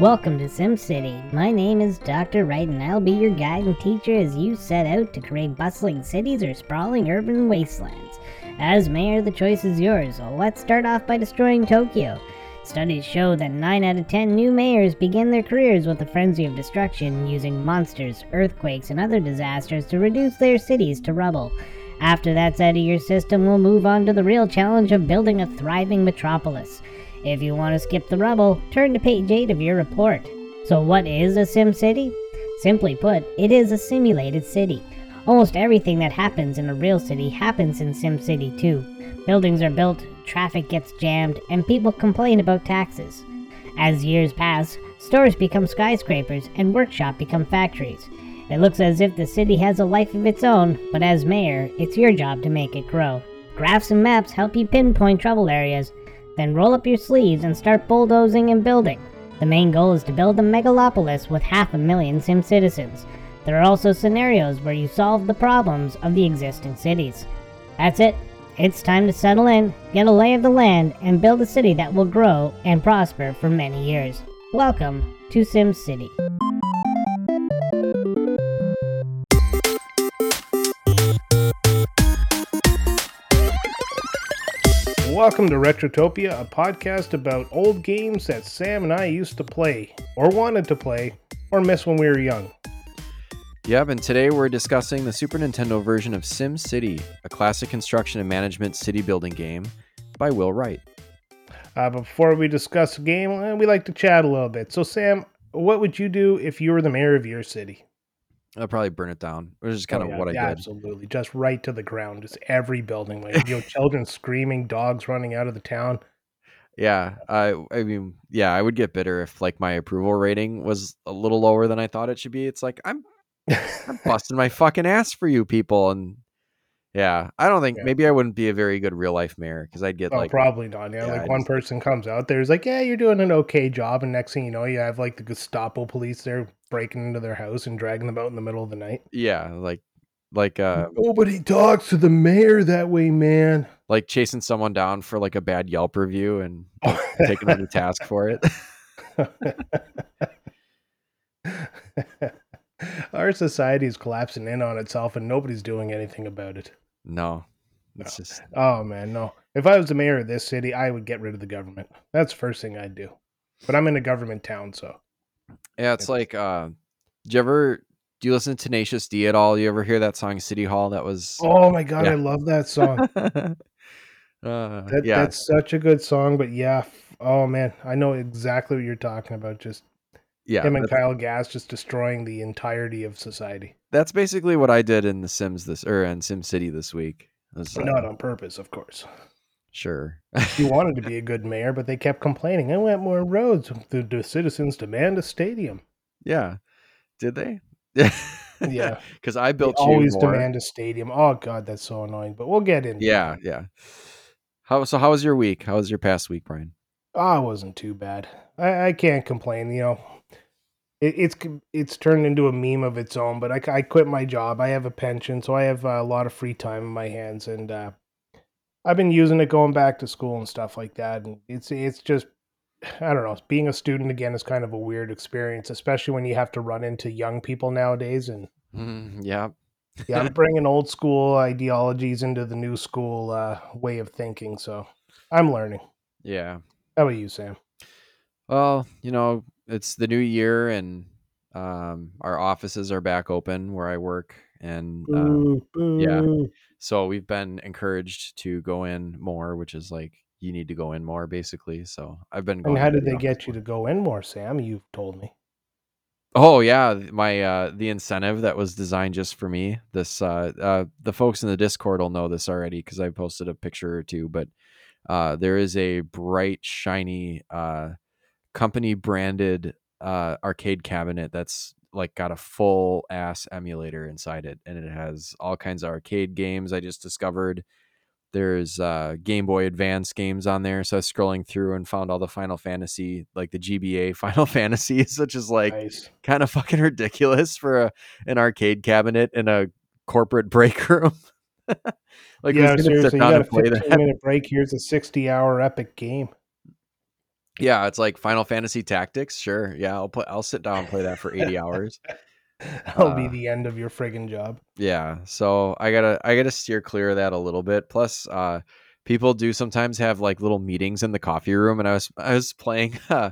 Welcome to SimCity. My name is Dr. Wright, and I'll be your guide and teacher as you set out to create bustling cities or sprawling urban wastelands. As mayor, the choice is yours, so let's start off by destroying Tokyo. Studies show that 9 out of 10 new mayors begin their careers with a frenzy of destruction, using monsters, earthquakes, and other disasters to reduce their cities to rubble. After that's out of your system, we'll move on to the real challenge of building a thriving metropolis. If you want to skip the rubble, turn to page 8 of your report. So, what is a Sim City? Simply put, it is a simulated city. Almost everything that happens in a real city happens in Sim City too. Buildings are built, traffic gets jammed, and people complain about taxes. As years pass, stores become skyscrapers and workshops become factories. It looks as if the city has a life of its own, but as mayor, it's your job to make it grow. Graphs and maps help you pinpoint trouble areas, then roll up your sleeves and start bulldozing and building. The main goal is to build a megalopolis with half a million sim citizens. There are also scenarios where you solve the problems of the existing cities. That's it. It's time to settle in, get a lay of the land, and build a city that will grow and prosper for many years. Welcome to Sim Welcome to Retrotopia, a podcast about old games that Sam and I used to play, or wanted to play, or miss when we were young. Yep, and today we're discussing the Super Nintendo version of Sim City, a classic construction and management city building game by Will Wright. Uh, before we discuss the game, uh, we like to chat a little bit. So, Sam, what would you do if you were the mayor of your city? I'll probably burn it down, which is kind Oh, of yeah, what I yeah, did. Absolutely, just right to the ground, just every building, like you know, children screaming, dogs running out of the town. Yeah, I, I mean, yeah, I would get bitter if like my approval rating was a little lower than I thought it should be. It's like I'm, I'm busting my fucking ass for you people, and yeah, I don't think Yeah. maybe I wouldn't be a very good real life mayor because I'd get Oh, like probably not. Yeah, yeah, like I one just- person comes out there's like, yeah, you're doing an okay job, and next thing you know, you have like the Gestapo police there breaking into their house and dragging them out in the middle of the night. yeah, like like uh Nobody talks to the mayor that way, man. like chasing someone down for like a bad Yelp review and taking them to task for it. Our society is collapsing in on itself, and nobody's doing anything about it. No, it's just Oh man, no. If I was the mayor of this city, I would get rid of the government. That's the first thing I'd do. But I'm in a government town, so yeah. It's like, uh, do you ever do you listen to Tenacious D at all? You ever hear that song City Hall? That was oh my god, Yeah. I love that song. uh, That, yeah, That's such a good song, but yeah. Oh man, I know exactly what you're talking about. Just yeah. him and Kyle Gass just destroying the entirety of society. That's basically what I did in The Sims this or in Sim City this week. Was But like, not on purpose, of course. Sure. He wanted to be a good mayor, but they kept complaining. I want more roads. The, the citizens demand a stadium. yeah, did they? Yeah. because I They built you always more. demand a stadium. Oh god, that's so annoying. But we'll get into it. Yeah, yeah. How so? How was your week? How was your past week, Brian? Ah, it wasn't too bad. I, I can't complain. You know, it, it's it's turned into a meme of its own. But I, I quit my job. I have a pension, so I have a lot of free time in my hands, and uh, I've been using it going back to school and stuff like that. And it's it's just I don't know. Being a student again is kind of a weird experience, especially when you have to run into young people nowadays. And Mm, yeah, yeah, I'm bringing old school ideologies into the new school uh, way of thinking. So I'm learning. yeah. How about you, Sam? Well, you know, it's the new year and um, our offices are back open where I work, and uh, yeah. So we've been encouraged to go in more, which is like you need to go in more, basically. So I've been. And how did they get you to go in more, Sam? You've told me. Oh yeah, my uh the incentive that was designed just for me. This uh uh the folks in the Discord will know this already because I posted a picture or two, but uh there is a bright, shiny uh company branded uh arcade cabinet that's like got a full ass emulator inside it and it has all kinds of arcade games I just discovered. There's uh, Game Boy Advance games on there, so I was scrolling through and found all the Final Fantasy, like the GBA Final Fantasies, which is like nice. kind of fucking ridiculous for a, an arcade cabinet in a corporate break room. like yeah, seriously, you got a 15 minute break. Here's a 60 hour epic game. Yeah, it's like Final Fantasy Tactics. Sure. Yeah, I'll put I'll sit down and play that for 80 hours. That'll be Uh, the end of your friggin' job. Yeah, so I gotta I gotta steer clear of that a little bit. Plus, uh, people do sometimes have like little meetings in the coffee room, and I was I was playing uh,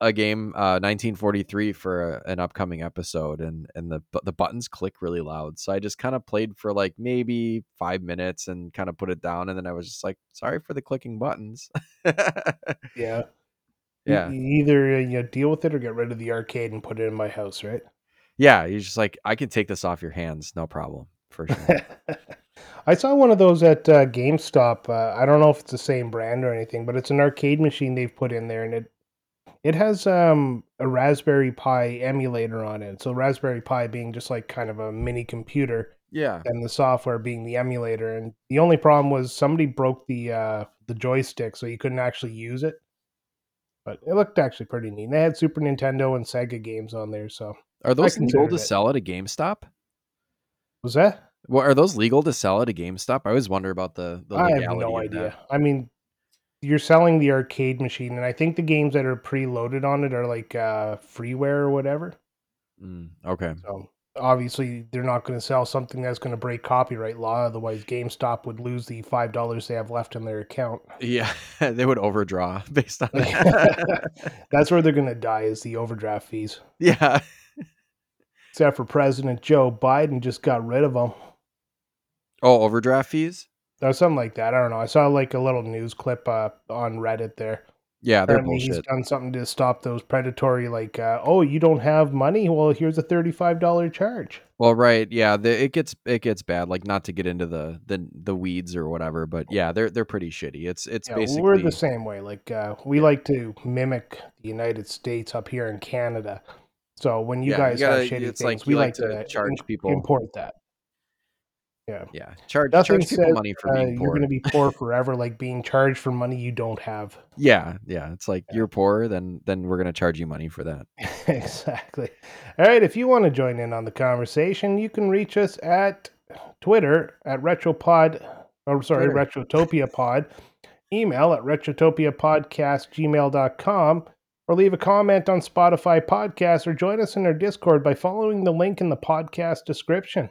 a game, uh, 1943 for a, an upcoming episode, and and the the buttons click really loud, so I just kind of played for like maybe five minutes and kind of put it down, and then I was just like, sorry for the clicking buttons. Yeah. Yeah, You either uh, you know, deal with it or get rid of the arcade and put it in my house, right? yeah, he's just like, I can take this off your hands, no problem, for sure. I saw one of those at uh, GameStop. Uh, I don't know if it's the same brand or anything, but it's an arcade machine they've put in there, and it it has um, a Raspberry Pi emulator on it. So Raspberry Pi being just like kind of a mini computer, yeah, and the software being the emulator. And the only problem was somebody broke the uh, the joystick, so you couldn't actually use it. But it looked actually pretty neat. They had Super Nintendo and Sega games on there. So are those legal to it. sell at a GameStop? was that? Well, are those legal to sell at a GameStop? I always wonder about the the I have no idea. that. I mean, you're selling the arcade machine, and I think the games that are preloaded on it are like uh, freeware or whatever. Mm, okay. So obviously, they're not going to sell something that's going to break copyright law. Otherwise, GameStop would lose the five dollars they have left in their account. Yeah, they would overdraw based on that. that's where they're going to die is the overdraft fees. yeah. Except for President Joe Biden just got rid of them. Oh, overdraft fees? Or something like that. I don't know. I saw like a little news clip uh, on Reddit there. Yeah, they're he's bullshit. done something to stop those predatory, like, uh, oh, you don't have money? Well, here's a thirty-five dollar charge. Well, right, yeah, the, it gets it gets bad. Like not to get into the the the weeds or whatever, but yeah, they're they're pretty shitty. It's it's Yeah, basically we're the same way. Like, uh, we like to mimic the United States up here in Canada. So when you Yeah, guys you gotta- have shitty things, like we like like, to to, charge people- import that. Yeah. yeah charge Nothing charge people says, money for uh, being you're going to be poor forever, like being charged for money you don't have. Yeah, yeah, it's like Yeah. you're poor, then then we're gonna charge you money for that. exactly. All right. If you want to join in on the conversation, you can reach us at Twitter at Retropod, or sorry, Twitter. Retrotopia Pod. Email at retrotopiapodcast@gmail.com, or leave a comment on Spotify Podcasts, or join us in our Discord by following the link in the podcast description.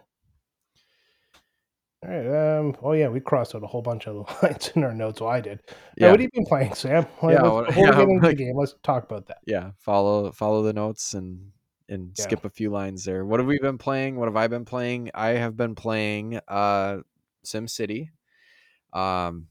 All right. Um. Oh yeah, we crossed out a whole bunch of the lines in our notes. Well, I did. Yeah. Yeah, what have you been playing, Sam? Like, Yeah, let's- before yeah, we get into like- the game, let's talk about that. yeah. Follow follow the notes and and Yeah. skip a few lines there. What have we been playing? What have I been playing? I have been playing uh Sim City. Um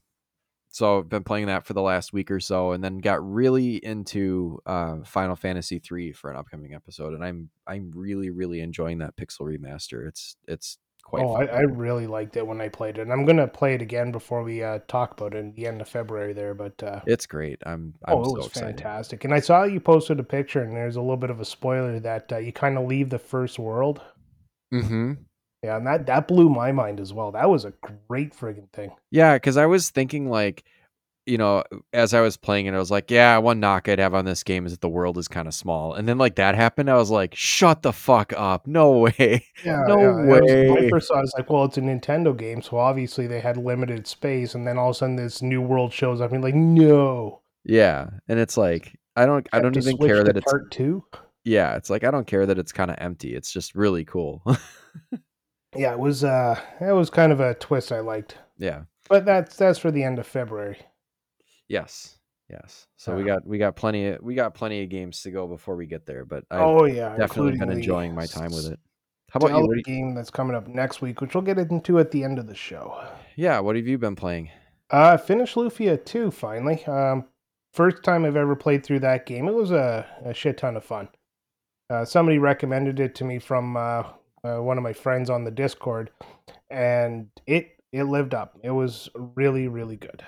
so I've been playing that for the last week or so and then got really into uh Final Fantasy 3 for an upcoming episode and I'm I'm really really enjoying that pixel remaster. It's it's quite oh. I, I really liked it when I played it. And I'm gonna play it again before we uh, talk about it at the end of February there. But uh, it's great. I'm I'm oh, it so was excited. fantastic. And I saw you posted a picture, and there's a little bit of a spoiler that uh, you kind of leave the first world. Mhm. Yeah, and that that blew my mind as well. That was a great friggin' thing. Yeah, because I was thinking like, you know, as I was playing it, I was like, yeah, one knock I'd have on this game is that the world is kind of small. And then like that happened, I was like, shut the fuck up. No way. Yeah, No yeah, it was- way. I first saw, it, I was like, well, it's a Nintendo game, so obviously they had limited space. And then all of a sudden, this new world shows up, and like, no, Yeah. And it's like I don't I Have don't even care that it's part two. yeah, it's like I don't care that it's kind of empty. It's just really cool. Yeah, it was. uh It was kind of a twist I liked. yeah. But that's that's for the end of February. Yes. Yes. So we got we got plenty of we got plenty of games to go before we get there, but I've oh yeah, definitely been enjoying my time with it. How about you? Game that's coming up next week, which we'll get into at the end of the show. yeah, what have you been playing? Uh, I finished Lufia 2 finally. Um, first time I've ever played through that game. It was a, a shit ton of fun. Uh, somebody recommended it to me from uh, uh, one of my friends on the Discord, and it it lived up. It was really really good.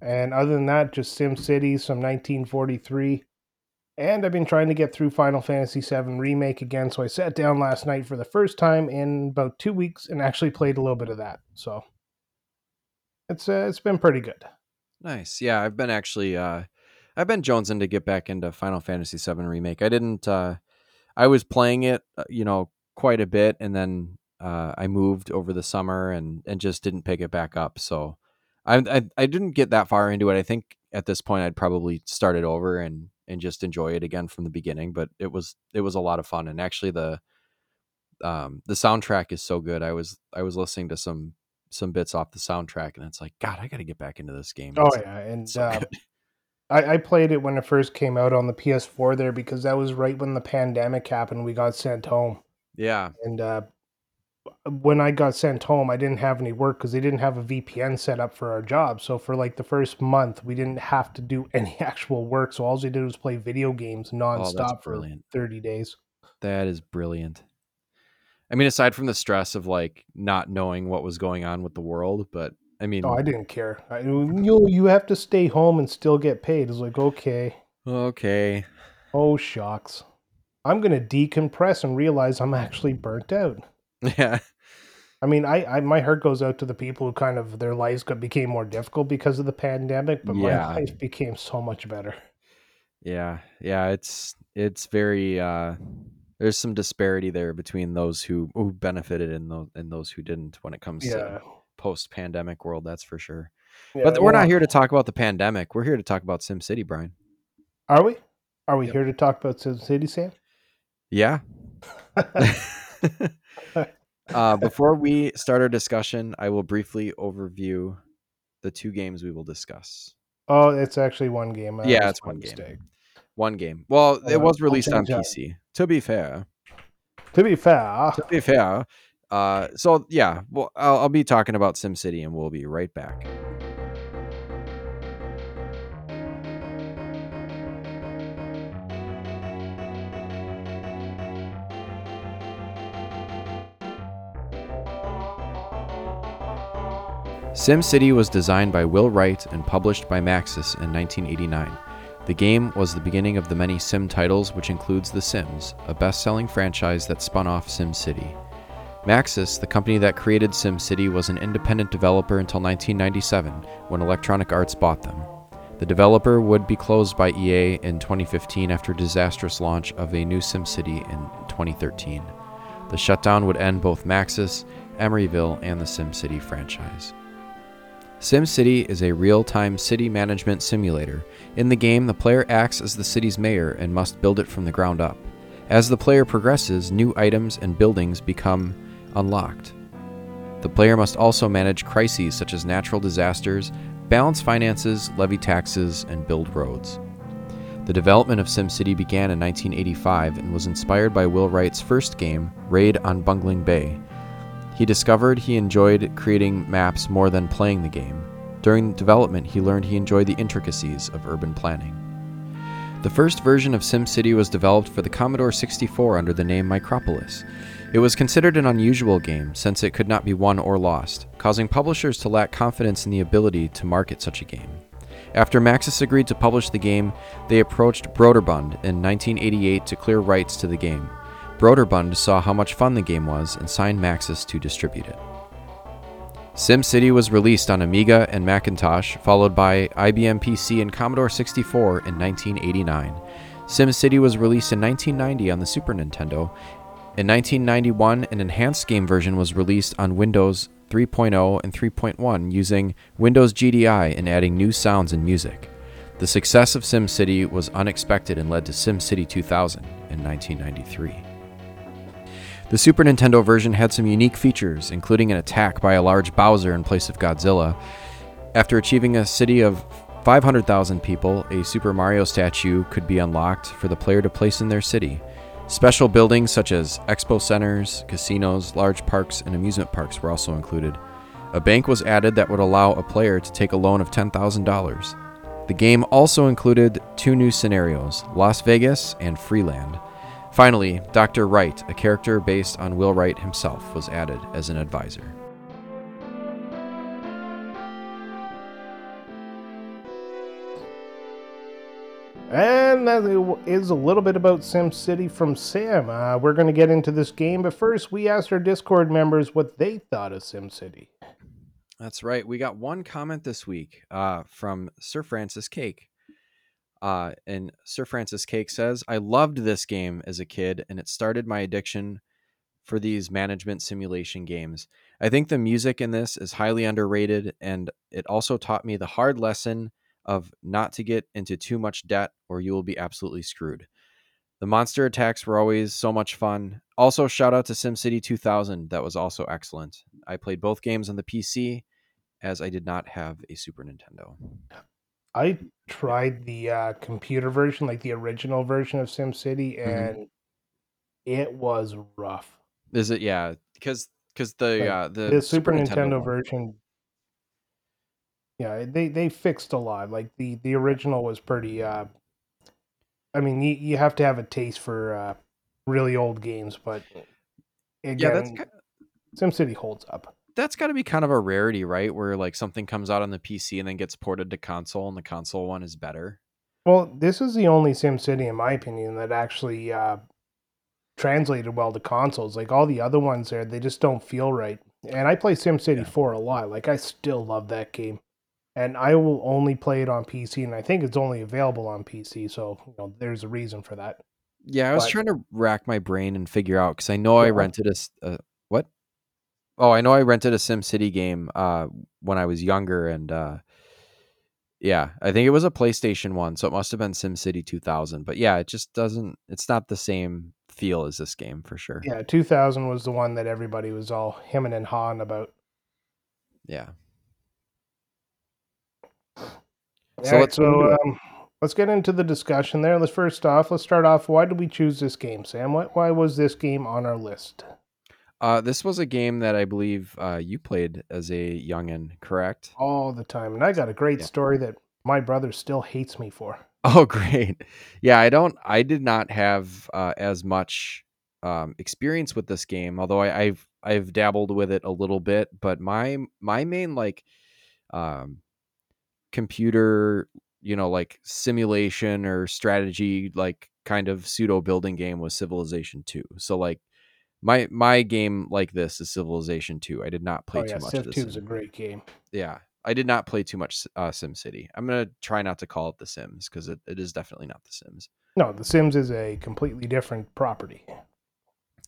And other than that, just Sim City, some 1943. And I've been trying to get through Final Fantasy VII Remake again, so I sat down last night for the first time in about two weeks and actually played a little bit of that. So it's uh, it's been pretty good. Nice. Yeah, I've been actually uh I've been jonesing to get back into Final Fantasy VII remake. I didn't uh I was playing it, uh, you know, quite a bit and then uh I moved over the summer and and just didn't pick it back up. So I I, I didn't get that far into it. I think at this point I'd probably start it over and and just enjoy it again from the beginning. But it was it was a lot of fun, and actually the um the soundtrack is so good. I was I was listening to some some bits off the soundtrack, and it's like God, I got to get back into this game. Oh yeah, and so uh. I, I played it when it first came out on the PS4 there because that was right when the pandemic happened. We got sent home, yeah, and uh, when I got sent home, I didn't have any work because they didn't have a VPN set up for our job. So for like the first month, we didn't have to do any actual work. So all we did was play video games oh, nonstop for 30 days. That is brilliant. I mean, aside from the stress of like not knowing what was going on with the world, but I mean, Oh, I didn't care. I, you you have to stay home and still get paid. It's like okay. okay, Oh shucks. I'm gonna decompress and realize I'm actually burnt out. Yeah, I mean, I, I my heart goes out to the people who kind of their lives got became more difficult because of the pandemic, but Yeah. my life became so much better. yeah, yeah. It's it's very uh, there's some disparity there between those who who benefited and those and those who didn't when it comes Yeah. to post pandemic world. That's for sure. yeah But we're well, not here to talk about the pandemic. We're here to talk about Sim City, Brian. Are we? Are we Yep. here to talk about Sim City, Sam? Yeah. uh, before we start our discussion, I will briefly overview the two games we will discuss. oh, it's actually one game. Uh, yeah, it's one game. One game. Well, Uh, it was released on. PC. To be fair, To be fair, to be fair. Uh, so yeah, well, I'll, I'll be talking about SimCity, and we'll be right back. SimCity was designed by Will Wright and published by Maxis in 1989. The game was the beginning of the many Sim titles, which includes The Sims, a best selling franchise that spun off SimCity. Maxis, the company that created SimCity, was an independent developer until 1997 when Electronic Arts bought them. The developer would be closed by EA in 2015 after a disastrous launch of a new SimCity in 2013. The shutdown would end both Maxis, Emeryville, and the SimCity franchise. SimCity is a real time city management simulator. In the game, the player acts as the city's mayor and must build it from the ground up. As the player progresses, new items and buildings become unlocked. The player must also manage crises such as natural disasters, balance finances, levy taxes, and build roads. The development of SimCity began in 1985 and was inspired by Will Wright's first game, Raid on Bungling Bay, he discovered he enjoyed creating maps more than playing the game. During development, he learned he enjoyed the intricacies of urban planning. The first version of SimCity was developed for the Commodore 64 under the name Micropolis. It was considered an unusual game since it could not be won or lost, causing publishers to lack confidence in the ability to market such a game. After Maxis agreed to publish the game, they approached Broderbund in 1988 to clear rights to the game. Broderbund saw how much fun the game was and signed Maxis to distribute it. SimCity was released on Amiga and Macintosh, followed by IBM PC and Commodore 64 in 1989. SimCity was released in 1990 on the Super Nintendo. In 1991, an enhanced game version was released on Windows 3.0 and 3.1 using Windows GDI and adding new sounds and music. The success of SimCity was unexpected and led to SimCity 2000 in 1993. The Super Nintendo version had some unique features, including an attack by a large Bowser in place of Godzilla. After achieving a city of 500,000 people, a Super Mario statue could be unlocked for the player to place in their city. Special buildings such as expo centers, casinos, large parks, and amusement parks were also included. A bank was added that would allow a player to take a loan of $10,000. The game also included two new scenarios Las Vegas and Freeland. Finally, Dr. Wright, a character based on Will Wright himself, was added as an advisor. And that is a little bit about SimCity from Sam. Uh, we're going to get into this game, but first, we asked our Discord members what they thought of SimCity. That's right. We got one comment this week uh, from Sir Francis Cake. Uh, and Sir Francis Cake says, I loved this game as a kid, and it started my addiction for these management simulation games. I think the music in this is highly underrated, and it also taught me the hard lesson of not to get into too much debt or you will be absolutely screwed. The monster attacks were always so much fun. Also, shout out to SimCity 2000. That was also excellent. I played both games on the PC as I did not have a Super Nintendo. I tried the uh, computer version, like the original version of SimCity, Mhm. and it was rough. Is it? Yeah, because because the Like, uh, the, The, Super, Nintendo, one- version, yeah, they they fixed a lot. Like the the original was pretty. Uh, I mean, you you have to have a taste for uh, really old games, but again, Yeah, that's ki- SimCity holds up. That's got to be kind of a rarity, right? Where like something comes out on the PC and then gets ported to console, and the console one is better. Well, this is the only SimCity, in my opinion, that actually uh, translated well to consoles. Like all the other ones there, they just don't feel right. And I play SimCity Yeah. 4 a lot. Like I still love that game. And I will only play it on PC, and I think it's only available on PC. So, you know, there's a reason for that. Yeah, I was But- trying to rack my brain and figure out because I know I rented a, what? Oh, I know I rented a Sim City game uh, when I was younger, and uh, yeah, I think it was a PlayStation one, so it must have been Sim City 2000. But yeah, it just doesn't. It's not the same feel as this game for sure. Yeah, 2000 was the one that everybody was all hemming and hawing about. Yeah. So, So let's get into so um, let's get into the discussion there. Let's first off, let's start off. Why did we choose this game, Sam? Why, why was this game on our list? Uh, this was a game that I believe uh, you played as a youngin, correct? all the time. And I got a great Yeah. story that my brother still hates me for. Oh, great. Yeah, I don't. I did not have uh, as much um, experience with this game, although I, I've I've dabbled with it a little bit. But my my main like um, computer, you know, like simulation or strategy, like kind of pseudo building game was Civilization Two. So like my my game like this is Civilization Two. I did not play oh yeah, too much Civ of 2 this. is a great game. yeah i did not play too much uh SimCity. i'm gonna try not to call it the sims because it, it is definitely not the sims No, The Sims is a completely different property.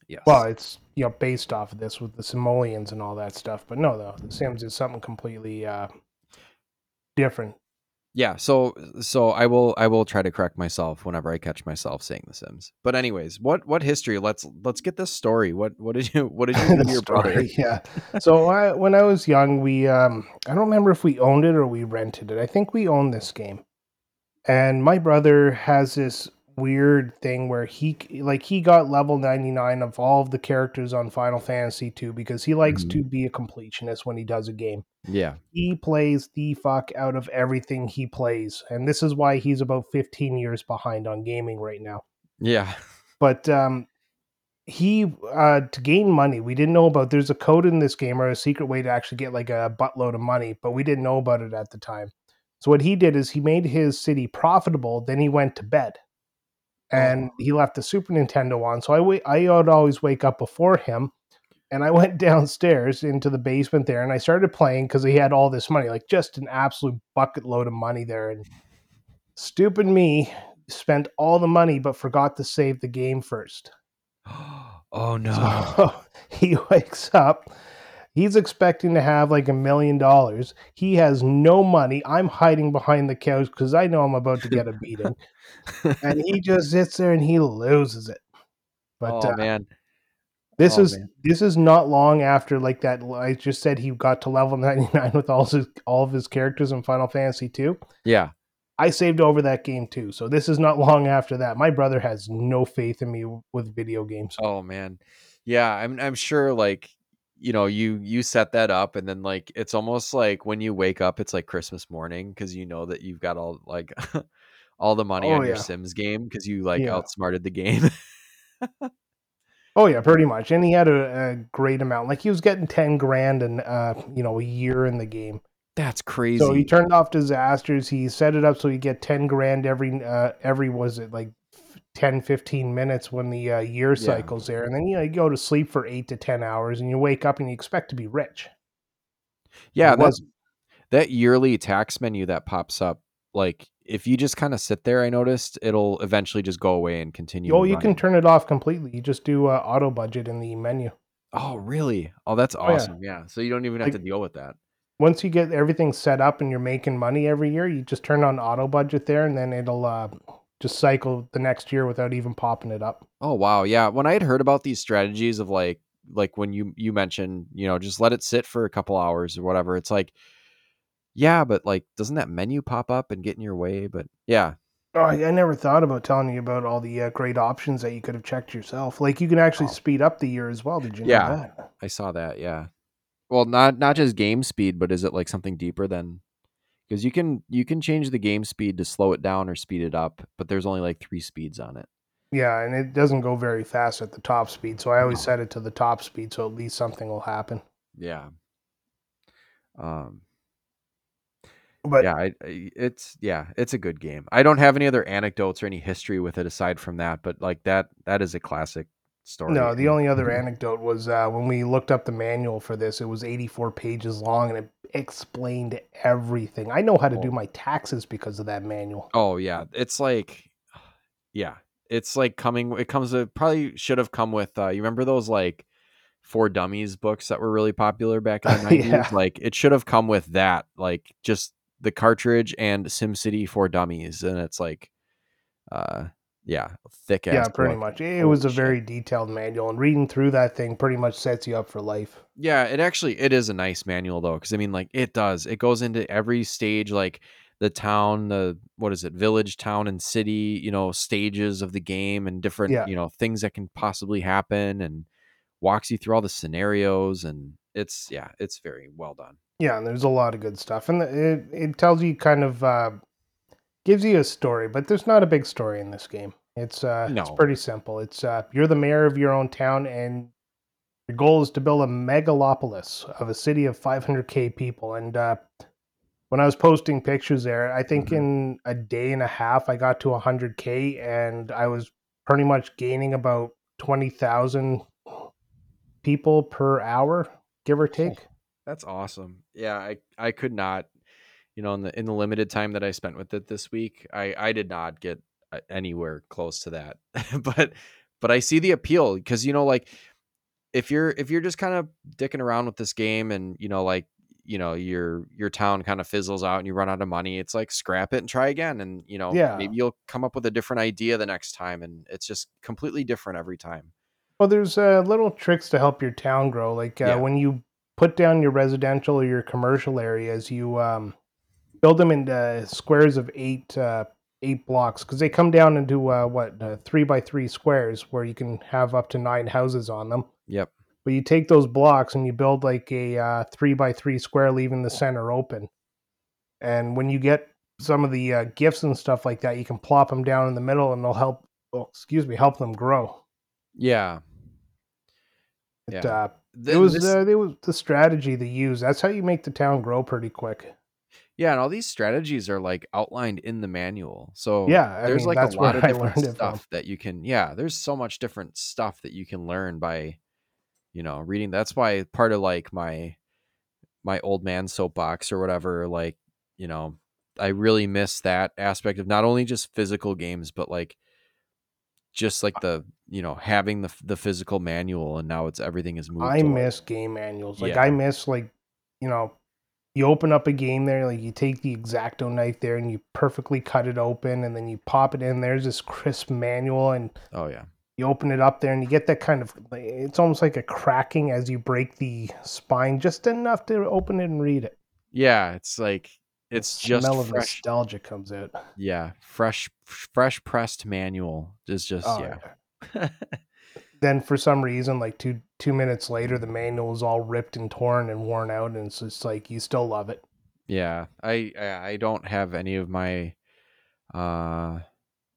yes Well, it's you know based off of this with the simoleons and all that stuff, but no, though The Sims is something completely uh, different. Yeah so so i will i will try to correct myself whenever i catch myself saying the sims but anyways what what history let's let's get this story what what did you what did you do to your brother story, yeah. So I, when I was young, we um, I don't remember if we owned it or we rented it. I think we owned this game, and my brother has this weird thing where he like he got level 99 of all of the characters on Final Fantasy 2 because he likes Mhm. to be a completionist when he does a game. Yeah. He plays the fuck out of everything he plays, and this is why he's about 15 years behind on gaming right now. Yeah. But um he uh to gain money we didn't know about there's a code in this game or a secret way to actually get like a buttload of money but we didn't know about it at the time. So what he did is he made his city profitable then he went to bed. And he left the super nintendo on so i wait i would always wake up before him and i went downstairs into the basement there and i started playing because he had all this money like just an absolute bucket load of money there and stupid me spent all the money but forgot to save the game first oh no so he wakes up. He's expecting to have like a million dollars. He has no money. I'm hiding behind the couch because I know I'm about to get a beating. and he just sits there and he loses it. But oh uh, man this oh, is man. this is not long after like that. I just said he got to level 99 with all his all of his characters in Final Fantasy 2. yeah I saved over that game too. So this is not long after that. My brother has no faith in me with video games. Oh man. Yeah, I'm I'm sure like you know, you you set that up and then like it's almost like when you wake up it's like Christmas morning cuz you know that you've got all like all the money Oh, on your. Sims game cuz you like Yeah. outsmarted the game. Oh yeah, pretty much. And he had a, a great amount. Like he was getting ten grand and uh, you know, a year in the game. That's crazy. So he turned off disasters. He set it up so you get ten grand every uh every was it like 10, 15 minutes when the uh, year cycles there, and then you, know, you go to sleep for eight to ten hours, and you wake up and you expect to be rich. yeah, that, that yearly tax menu that pops up like if you just kind of sit there I noticed it'll eventually just go away and continue. Oh, you can turn it off completely. You just do uh, auto budget in the menu. Oh, really? Oh, that's Oh, yeah. awesome. yeah. So you don't even have Like- to deal with that. once you get everything set up and you're making money every year, you just turn on auto budget there, and then it'll uh, just cycle the next year without even popping it up. Oh wow, yeah. When I had heard about these strategies of like like when you you mentioned, you know, just let it sit for a couple hours or whatever, it's like yeah, but like doesn't that menu pop up and get in your way? But yeah. Oh, I, I never thought about telling you about all the uh, great options that you could have checked yourself. Like you can actually Oh. speed up the year as well. Did you know Yeah. that? I saw that, yeah. Well, not not just game speed, but is it like something deeper than because you can you can change the game speed to slow it down or speed it up, but there's only like three speeds on it. Yeah, and it doesn't go very fast at the top speed, so I always No. set it to the top speed, so at least something will happen. Yeah. Um But yeah, I, it's yeah, it's a good game. I don't have any other anecdotes or any history with it aside from that, but like that that is a classic story. no, the only other anecdote was uh, when we looked up the manual for this. It was 84 pages long, and it explained everything. I know how to do Oh. my taxes because of that manual. Oh yeah, it's like yeah, it's like coming it comes with probably should have come with uh you remember those like for dummies books that were really popular back in the 90s? Yeah. Like it should have come with that, like just the cartridge and SimCity for dummies and it's like uh yeah, thick ass Yeah, pretty book. much. It was a shit. very detailed manual, and reading through that thing pretty much sets you up for life. Yeah, it actually it is a nice manual though, because I mean, like it does. It goes into every stage, like the town, the what is it, village, town, and city. You know, stages of the game and different, Yeah. you know, things that can possibly happen, and walks you through all the scenarios. And it's yeah, it's very well done. Yeah, and there's a lot of good stuff, and it it tells you kind of uh, gives you a story, but there's not a big story in this game. It's uh, it's pretty simple. It's uh, you're the mayor of your own town, and your goal is to build a megalopolis of a city of 500k people. And uh, when I was posting pictures there, I think Mhm. in a day and a half, I got to 100k, and I was pretty much gaining about 20,000 people per hour, give or take. That's awesome. Yeah, I I could not, you know, in the in the limited time that I spent with it this week, I I did not get uh, anywhere close to that. but but I see the appeal because you know like if you're if you're just kind of dicking around with this game and you know like you know your your town kind of fizzles out and you run out of money it's like scrap it and try again and you know Yeah. maybe you'll come up with a different idea the next time and it's just completely different every time Well, there's uh, little tricks to help your town grow. Like uh, Yeah. when you put down your residential or your commercial areas, you um, build them into squares of eight uh, eight blocks because they come down into uh, what uh, three by three squares where you can have up to nine houses on them. yep But you take those blocks and you build like a uh, three by three square, leaving the center open. And when you get some of the uh, gifts and stuff like that, you can plop them down in the middle, and they'll help. Oh, excuse me, help them grow. yeah It, Yeah. uh, Th- it was this- uh, it was the strategy they use. That's how you make the town grow pretty quick. Yeah, and all these strategies are like outlined in the manual. So Yeah, I there's mean, like a lot of different learned it from. stuff that you can. Yeah, there's so much different stuff that you can learn by, you know, reading. That's why part of like my my old man soapbox or whatever. Like, you know, I really miss that aspect of not only just physical games, but like just like the you know having the the physical manual and now it's everything is moved. I miss game manuals. Like Yeah. I miss like you know, you open up a game there, like you take the exacto knife there and you perfectly cut it open, and then you pop it in. There's this crisp manual, and Oh yeah, you open it up there, and you get that kind of. It's almost like a cracking as you break the spine, just enough to open it and read it. yeah. It's like it's The just smell of fresh. nostalgia comes out. Yeah, fresh fresh pressed manual is just Oh, yeah. yeah. then for some reason, like two two minutes later, the manual is all ripped and torn and worn out, and it's just like you still love it. Yeah, I, I don't have any of my uh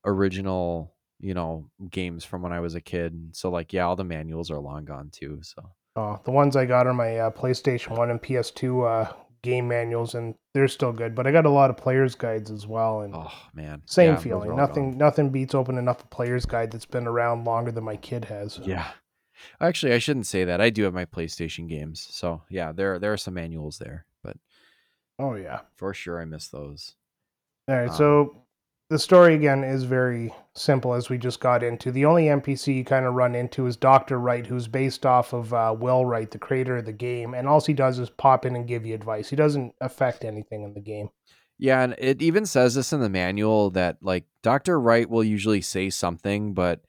original, you know, games from when I was a kid. So like yeah, all the manuals are long gone too, so. Uh, the ones I got are my uh, PlayStation One and PS2 uh, game manuals, and they're still good. But I got a lot of players' guides as well, and Oh man. same Yeah, feeling. Nothing, gone. nothing beats opening up a player's guide that's been around longer than my kid has. Yeah. Actually, I shouldn't say that. I do have my PlayStation games. So, yeah, there there are some manuals there, but Oh yeah. for sure I miss those. All right. Um, So the story again is very simple as we just got into. The only NPC you kind of run into is Dr. Wright, who's based off of uh, Will Wright, the creator of the game. And all he does is pop in and give you advice. He doesn't affect anything in the game. Yeah, and it even says this in the manual that like Dr. Wright will usually say something, but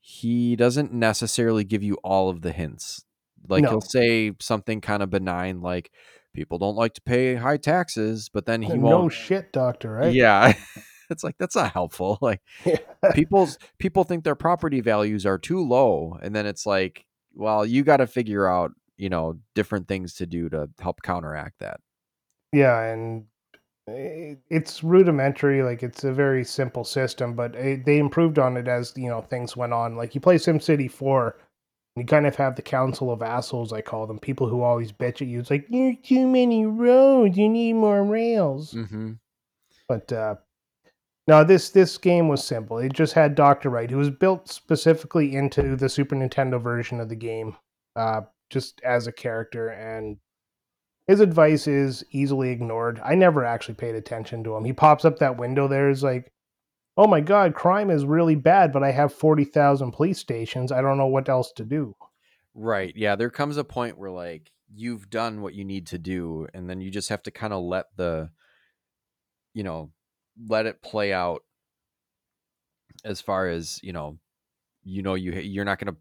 he doesn't necessarily give you all of the hints. Like No. he'll say something kind of benign like people don't like to pay high taxes, but then he no won't No shit, Doctor, right? Yeah. it's like that's not helpful. Like Yeah. people's people think their property values are too low and then it's like, well, you got to figure out, you know, different things to do to help counteract that. Yeah, and it's rudimentary. Like it's a very simple system, but it, they improved on it as you know things went on. Like you play SimCity Four, you kind of have the council of assholes. I call them people who always bitch at you. It's like there's too many roads. You need more rails. Mhm. But uh, no, this this game was simple. It just had Doctor Wright, who was built specifically into the Super Nintendo version of the game, uh, just as a character, and his advice is easily ignored. I never actually paid attention to him. He pops up that window there is like, "Oh my God, crime is really bad, but I have forty thousand police stations. I don't know what else to do." Right. Yeah, there comes a point where like you've done what you need to do and then you just have to kind of let the you know, let it play out as far as, you know, you know you you're not going to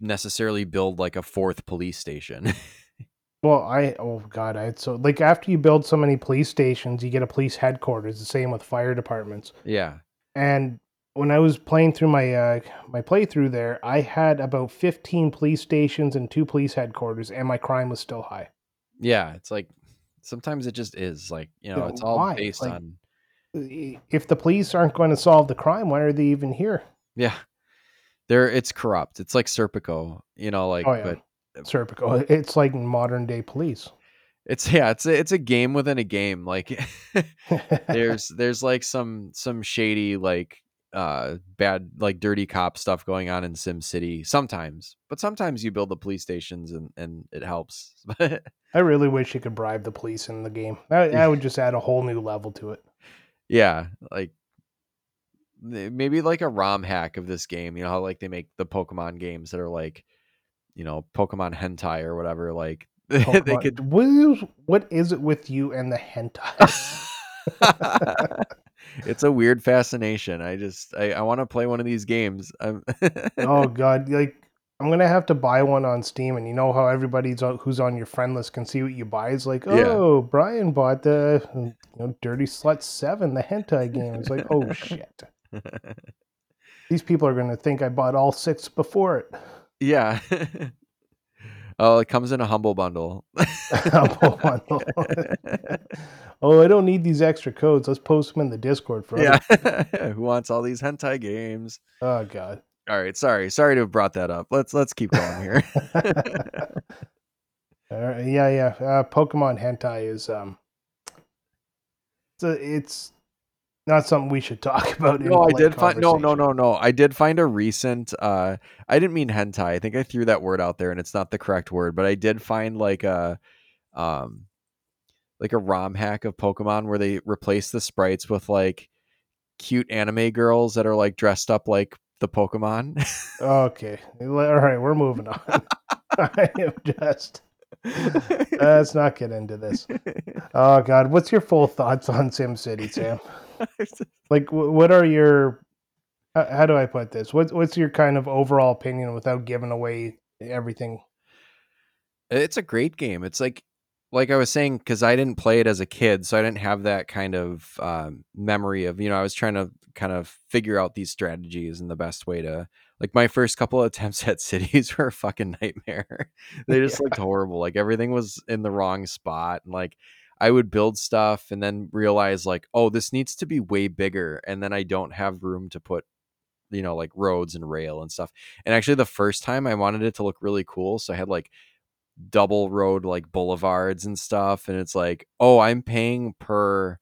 necessarily build like a fourth police station. Well, I oh god, I so like after you build so many police stations, you get a police headquarters. The same with fire departments. yeah. and when I was playing through my uh, my playthrough there, I had about fifteen police stations and two police headquarters, and my crime was still high. Yeah, it's like sometimes it just is like, you know, it's all why? based Like- on If the police aren't going to solve the crime, why are they even here? yeah. There it's corrupt. It's like Serpico, you know, like Oh yeah, but Serpico. It's like modern day police. it's yeah, it's a, it's a game within a game. Like there's there's like some some shady like uh bad like dirty cop stuff going on in sim city sometimes but sometimes you build the police stations and and it helps I really wish you could bribe the police in the game. That, that would just add a whole new level to it. Yeah like maybe like a rom hack of this game you know how like they make the pokemon games that are like you know pokemon hentai or whatever like they could What is, what is it with you and the hentai? it's a weird fascination i just i, I want to play one of these games oh god like i'm gonna have to buy one on steam and you know how everybody's on, who's on your friend list can see what you buy it's like Yeah. oh brian bought the you know dirty slut 7 the hentai game it's like oh shit these people are gonna think i bought all six before it Yeah. oh, it comes in a humble bundle. Humble bundle. oh i don't need these extra codes let's post them in the discord for yeah. Who wants all these hentai games? oh god All right, sorry. Sorry to have brought that up. Let's let's keep going here. Right, yeah, yeah. Uh, Pokemon hentai is um, it's a, it's not something we should talk about. in no, I did find no, no, no, no. I did find a recent uh I didn't mean hentai. I think I threw that word out there and it's not the correct word, but I did find like a um like a ROM hack of Pokemon where they replace the sprites with like cute anime girls that are like dressed up like the Pokemon. Okay, all right, we're moving on. I am just. Let's not get into this. Oh God, what's your full thoughts on SimCity, Sam? Like, what are your? How, how do I put this? What's what's your kind of overall opinion without giving away everything? It's a great game. It's like like I was saying because I didn't play it as a kid, so I didn't have that kind of um, memory of you know I was trying to kind of figure out these strategies and the best way to like my first couple of attempts at cities were a fucking nightmare. they just looked horrible. Like everything was in the wrong spot and like I would build stuff and then realize like oh this needs to be way bigger and then I don't have room to put you know like roads and rail and stuff. And actually the first time I wanted it to look really cool, so I had like double road like boulevards and stuff and it's like oh i'm paying per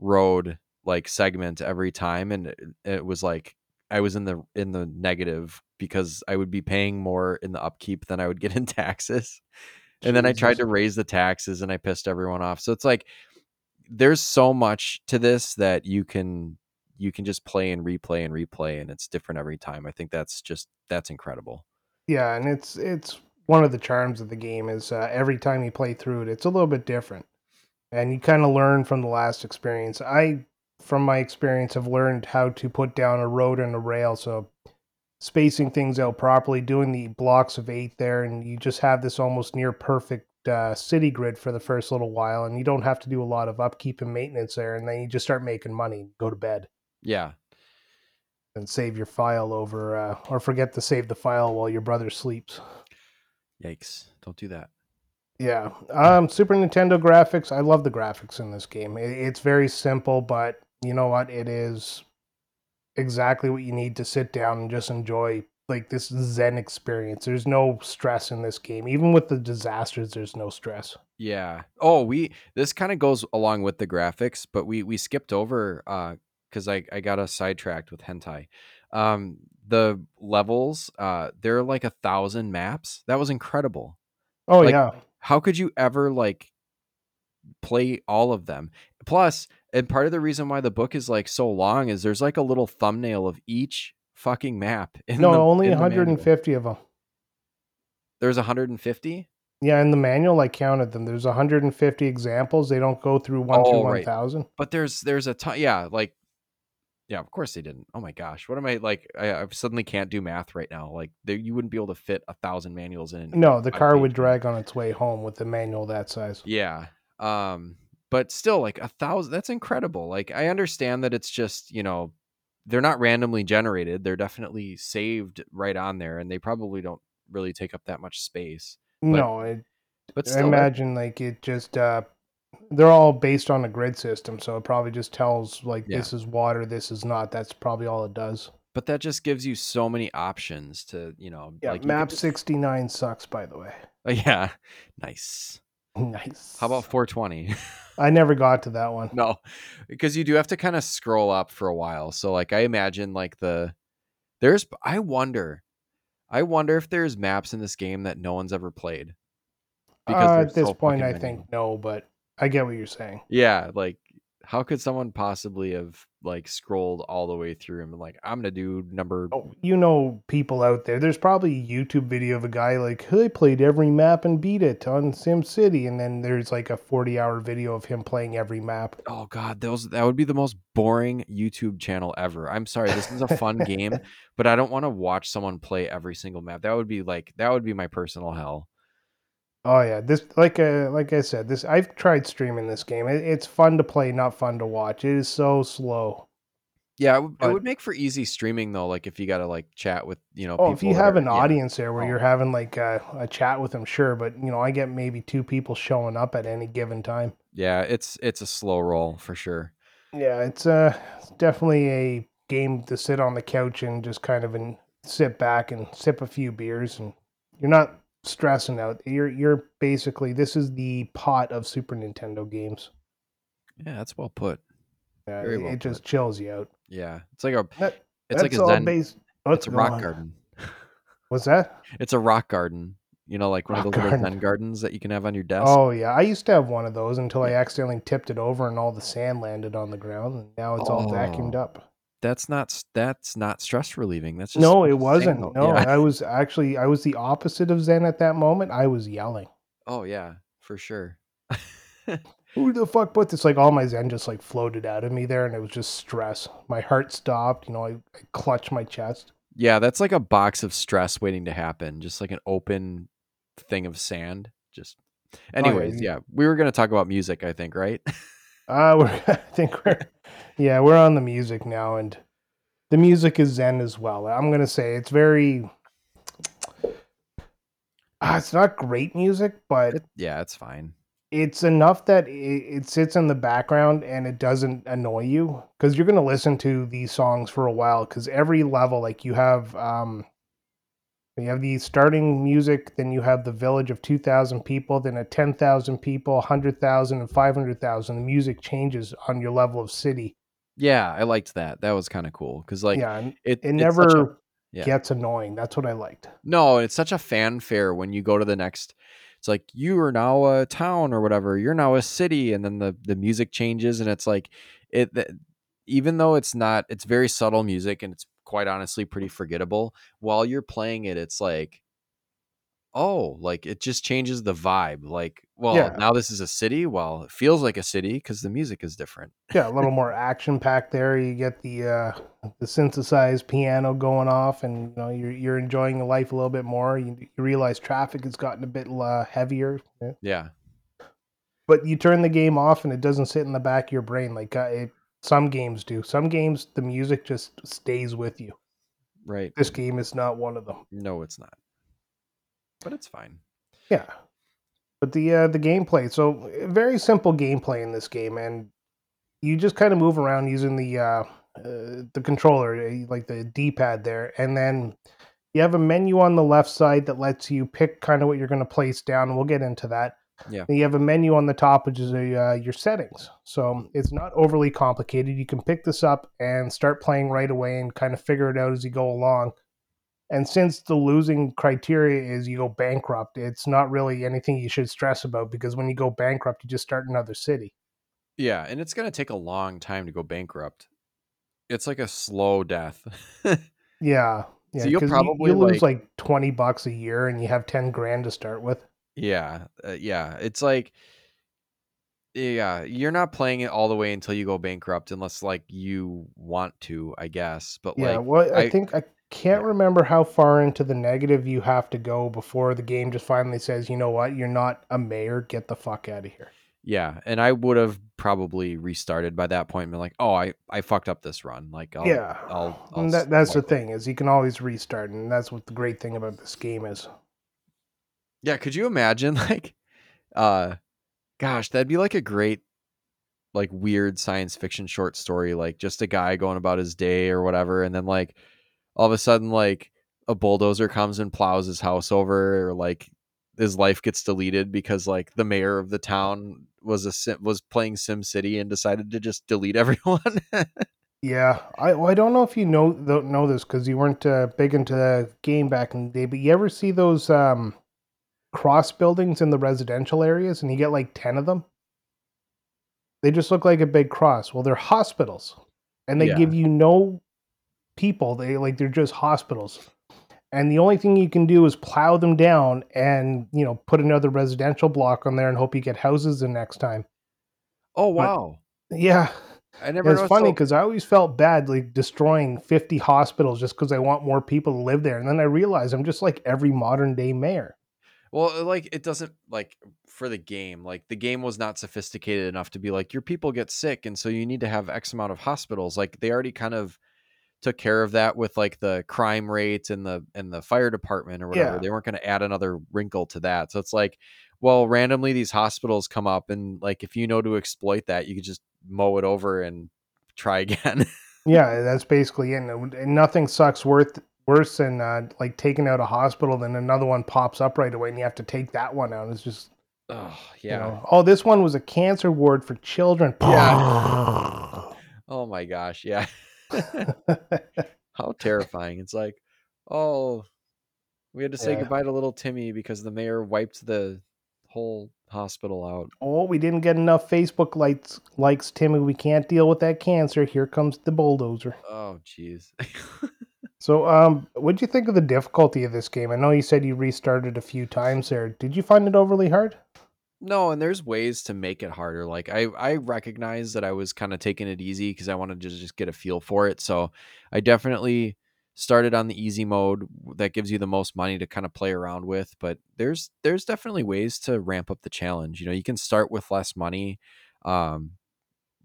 road like segment every time and it, it was like i was in the in the negative because i would be paying more in the upkeep than i would get in taxes and then i tried to raise the taxes and i pissed everyone off so it's like there's so much to this that you can you can just play and replay and replay and it's different every time. I think that's just that's incredible. Yeah, and it's it's one of the charms of the game is uh, every time you play through it, it's a little bit different, and you kind of learn from the last experience. I, from my experience, have learned how to put down a road and a rail, so spacing things out properly, doing the blocks of eight there, and you just have this almost near perfect uh, city grid for the first little while, and you don't have to do a lot of upkeep and maintenance there, and then you just start making money, go to bed, Yeah. and save your file over, uh, or forget to save the file while your brother sleeps. Yikes. Don't do that. Yeah, um, Super Nintendo graphics. I love the graphics in this game. It, it's very simple, but you know what? It is exactly what you need to sit down and just enjoy like this Zen experience. There's no stress in this game, even with the disasters. There's no stress. Yeah. Oh, we this kind of goes along with the graphics, but we we skipped over uh cuz I I got us sidetracked with hentai. Um the levels uh there are like a thousand maps. That was incredible. Oh Like- yeah, How could you ever like play all of them? Plus, and part of the reason why the book is like so long is there's like a little thumbnail of each fucking map. In no, the, only in the 150 of them. There's 150. Yeah, in the manual I counted them. There's 150 examples. They don't go through one Oh, to right. 1,000. but there's there's a ton yeah like yeah of course they didn't oh my gosh what am i like i, I suddenly can't do math right now like there, you wouldn't be able to fit a thousand manuals in No, the car would drag on its way home with the manual that size. yeah um but still like a thousand that's incredible like i understand that it's just you know they're not randomly generated they're definitely saved right on there and they probably don't really take up that much space no, it, but I still imagine like it just uh they're all based on a grid system, so it probably just tells like Yeah. this is water, this is not. That's probably all it does. but that just gives you so many options to you know Yeah, like map just- 69 sucks by the way. yeah nice nice. how about 420 I never got to that one. no because you do have to kind of scroll up for a while so like i imagine like the there's i wonder i wonder if there's maps in this game that no one's ever played Uh, at this so point I fucking think no, but I get what you're saying. yeah like how could someone possibly have like scrolled all the way through and been like i'm gonna do number Oh, you know people out there. There's probably a YouTube video of a guy like, I played every map and beat it on SimCity, and then there's like a 40 hour video of him playing every map. oh god those that would be the most boring youtube channel ever i'm sorry this is a fun game but i don't want to watch someone play every single map that would be like that would be my personal hell Oh yeah, this like uh, like I said, this I've tried streaming this game. It, it's fun to play, not fun to watch. It is so slow. Yeah, it would, it would make for easy streaming though. Like if you got to like chat with you know. Oh, if you have are- an yeah. audience there where Oh. you're having like a, a chat with them, sure. But you know, I get maybe two people showing up at any given time. Yeah, it's it's a slow roll for sure. Yeah, it's uh it's definitely a game to sit on the couch and just kind of and sit back and sip a few beers, and you're not stressing out. You're you're basically this is the pot of Super Nintendo games. Yeah, that's well put. Uh, Very it, well it just chills you out. Yeah, it's like a That- it's like a zen. based. it's a rock on? garden. What's that? It's a rock garden. You know, like one Rock of those little garden. zen gardens that you can have on your desk. Oh yeah, I used to have one of those until I accidentally tipped it over and all the sand landed on the ground, and now it's all vacuumed Oh. up. That's not that's not stress relieving. That's just No, it wasn't. though. No, Yeah. I was actually I was the opposite of Zen at that moment. I was yelling. Oh yeah, for sure. Who the fuck put this? Like all my Zen just like floated out of me there, and it was just stress. My heart stopped. You know, I, I clutched my chest. yeah, that's like a box of stress waiting to happen. Just like an open thing of sand. Just. Anyways, you- yeah, we were gonna talk about music. I think, right? Uh, I think we're, yeah, we're on the music now, and the music is Zen as well. I'm gonna say it's very, uh, it's not great music, but It- yeah, it's fine. it's enough that it, it sits in the background and it doesn't annoy you because you're gonna listen to these songs for a while. Because every level, like you have, um, you have the starting music, then you have the village of 2,000 people, then a 10,000 people, 100,000, and 500,000. The music changes on your level of city. Yeah, I liked that. That was kind of cool because like yeah, it, it it's never a- yeah. gets annoying. That's what I liked. no, it's such a fanfare when you go to the next. It's like you are now a town or whatever. You're now a city, and then the the music changes, and it's like it. The, even though it's not it's very subtle music and it's quite honestly pretty forgettable while you're playing it it's like oh like it just changes the vibe like well Yeah. now this is a city well it feels like a city because the music is different Yeah, a little more action packed there. You get the uh, the synthesized piano going off, and you know you're you're enjoying life a little bit more. You, you realize traffic has gotten a bit uh, heavier, yeah. yeah but you turn the game off and it doesn't sit in the back of your brain like uh, it, some games do. Some games the music just stays with you. right This game is not one of them. no it's not but it's fine Yeah. But the uh, the gameplay, so uh, very simple gameplay in this game, and you just kind of move around using the uh, uh, the controller, uh, like the D pad there, and then you have a menu on the left side that lets you pick kind of what you're going to place down. We'll get into that. Yeah. And you have a menu on the top, which is a, uh, your settings. So it's not overly complicated. You can pick this up and start playing right away and kind of figure it out as you go along. And since the losing criteria is you go bankrupt, it's not really anything you should stress about because when you go bankrupt, you just start another city. yeah and it's going to take a long time to go bankrupt it's like a slow death Yeah. Yeah. So you'll probably, you, lose like 20 bucks a year and you have 10 grand to start with. Yeah, uh, yeah. It's like, yeah, you're not playing it all the way until you go bankrupt, unless like you want to, I guess. But Yeah. like, well, I, I- think I can't remember how far into the negative you have to go before the game just finally says, you know what, you're not a mayor. Get the fuck out of here. yeah, and I would have probably restarted by that point and been like, oh, I I fucked up this run. Like, I'll, yeah. I'll, I'll and that, that's the thing is you can always restart. And that's what the great thing about this game is. Yeah, could you imagine like, uh, gosh, that'd be like a great, like weird science fiction short story, like just a guy going about his day or whatever, and then like all of a sudden like a bulldozer comes and plows his house over, or like his life gets deleted because like the mayor of the town was a sim- was playing SimCity and decided to just delete everyone. Yeah, I well, I don't know if you know don't know this because you weren't uh, big into the game back in the day, but you ever see those um, cross buildings in the residential areas, and you get like ten of them? They just look like a big cross. Well, they're hospitals, and they Yeah. give you no people. They like they're just hospitals, and the only thing you can do is plow them down and you know put another residential block on there and hope you get houses the next time. oh wow, Yeah. I never. It's funny so- because I always felt bad like destroying 50 hospitals just because I want more people to live there. And then I realized I'm just like every modern day mayor. Well, like it doesn't like for the game. Like the game was not sophisticated enough to be like your people get sick, and so you need to have X amount of hospitals. Like they already kind of took care of that with like the crime rate and the and the fire department or whatever. Yeah. They weren't going to add another wrinkle to that. So it's like, well, randomly these hospitals come up, and like if you know to exploit that, you could just mow it over and try again. Yeah, that's basically it. And nothing sucks worth worse than uh, like taking out a hospital, then another one pops up right away and you have to take that one out. It's just, oh you yeah. know, oh, this one was a cancer ward for children. Yeah. Oh my gosh. Yeah. How terrifying. It's like, oh, we had to say Yeah. goodbye to little Timmy because the mayor wiped the whole hospital out. oh, we didn't get enough Facebook likes, likes, Timmy. We can't deal with that cancer. Here comes the bulldozer. Oh, jeez. So, um, what do you think of the difficulty of this game? I know you said you restarted a few times there. Did you find it overly hard? no, and there's ways to make it harder. Like I, I recognize that I was kind of taking it easy because I wanted to just get a feel for it. So I definitely started on the easy mode that gives you the most money to kind of play around with. But there's there's definitely ways to ramp up the challenge. You know, you can start with less money. Um,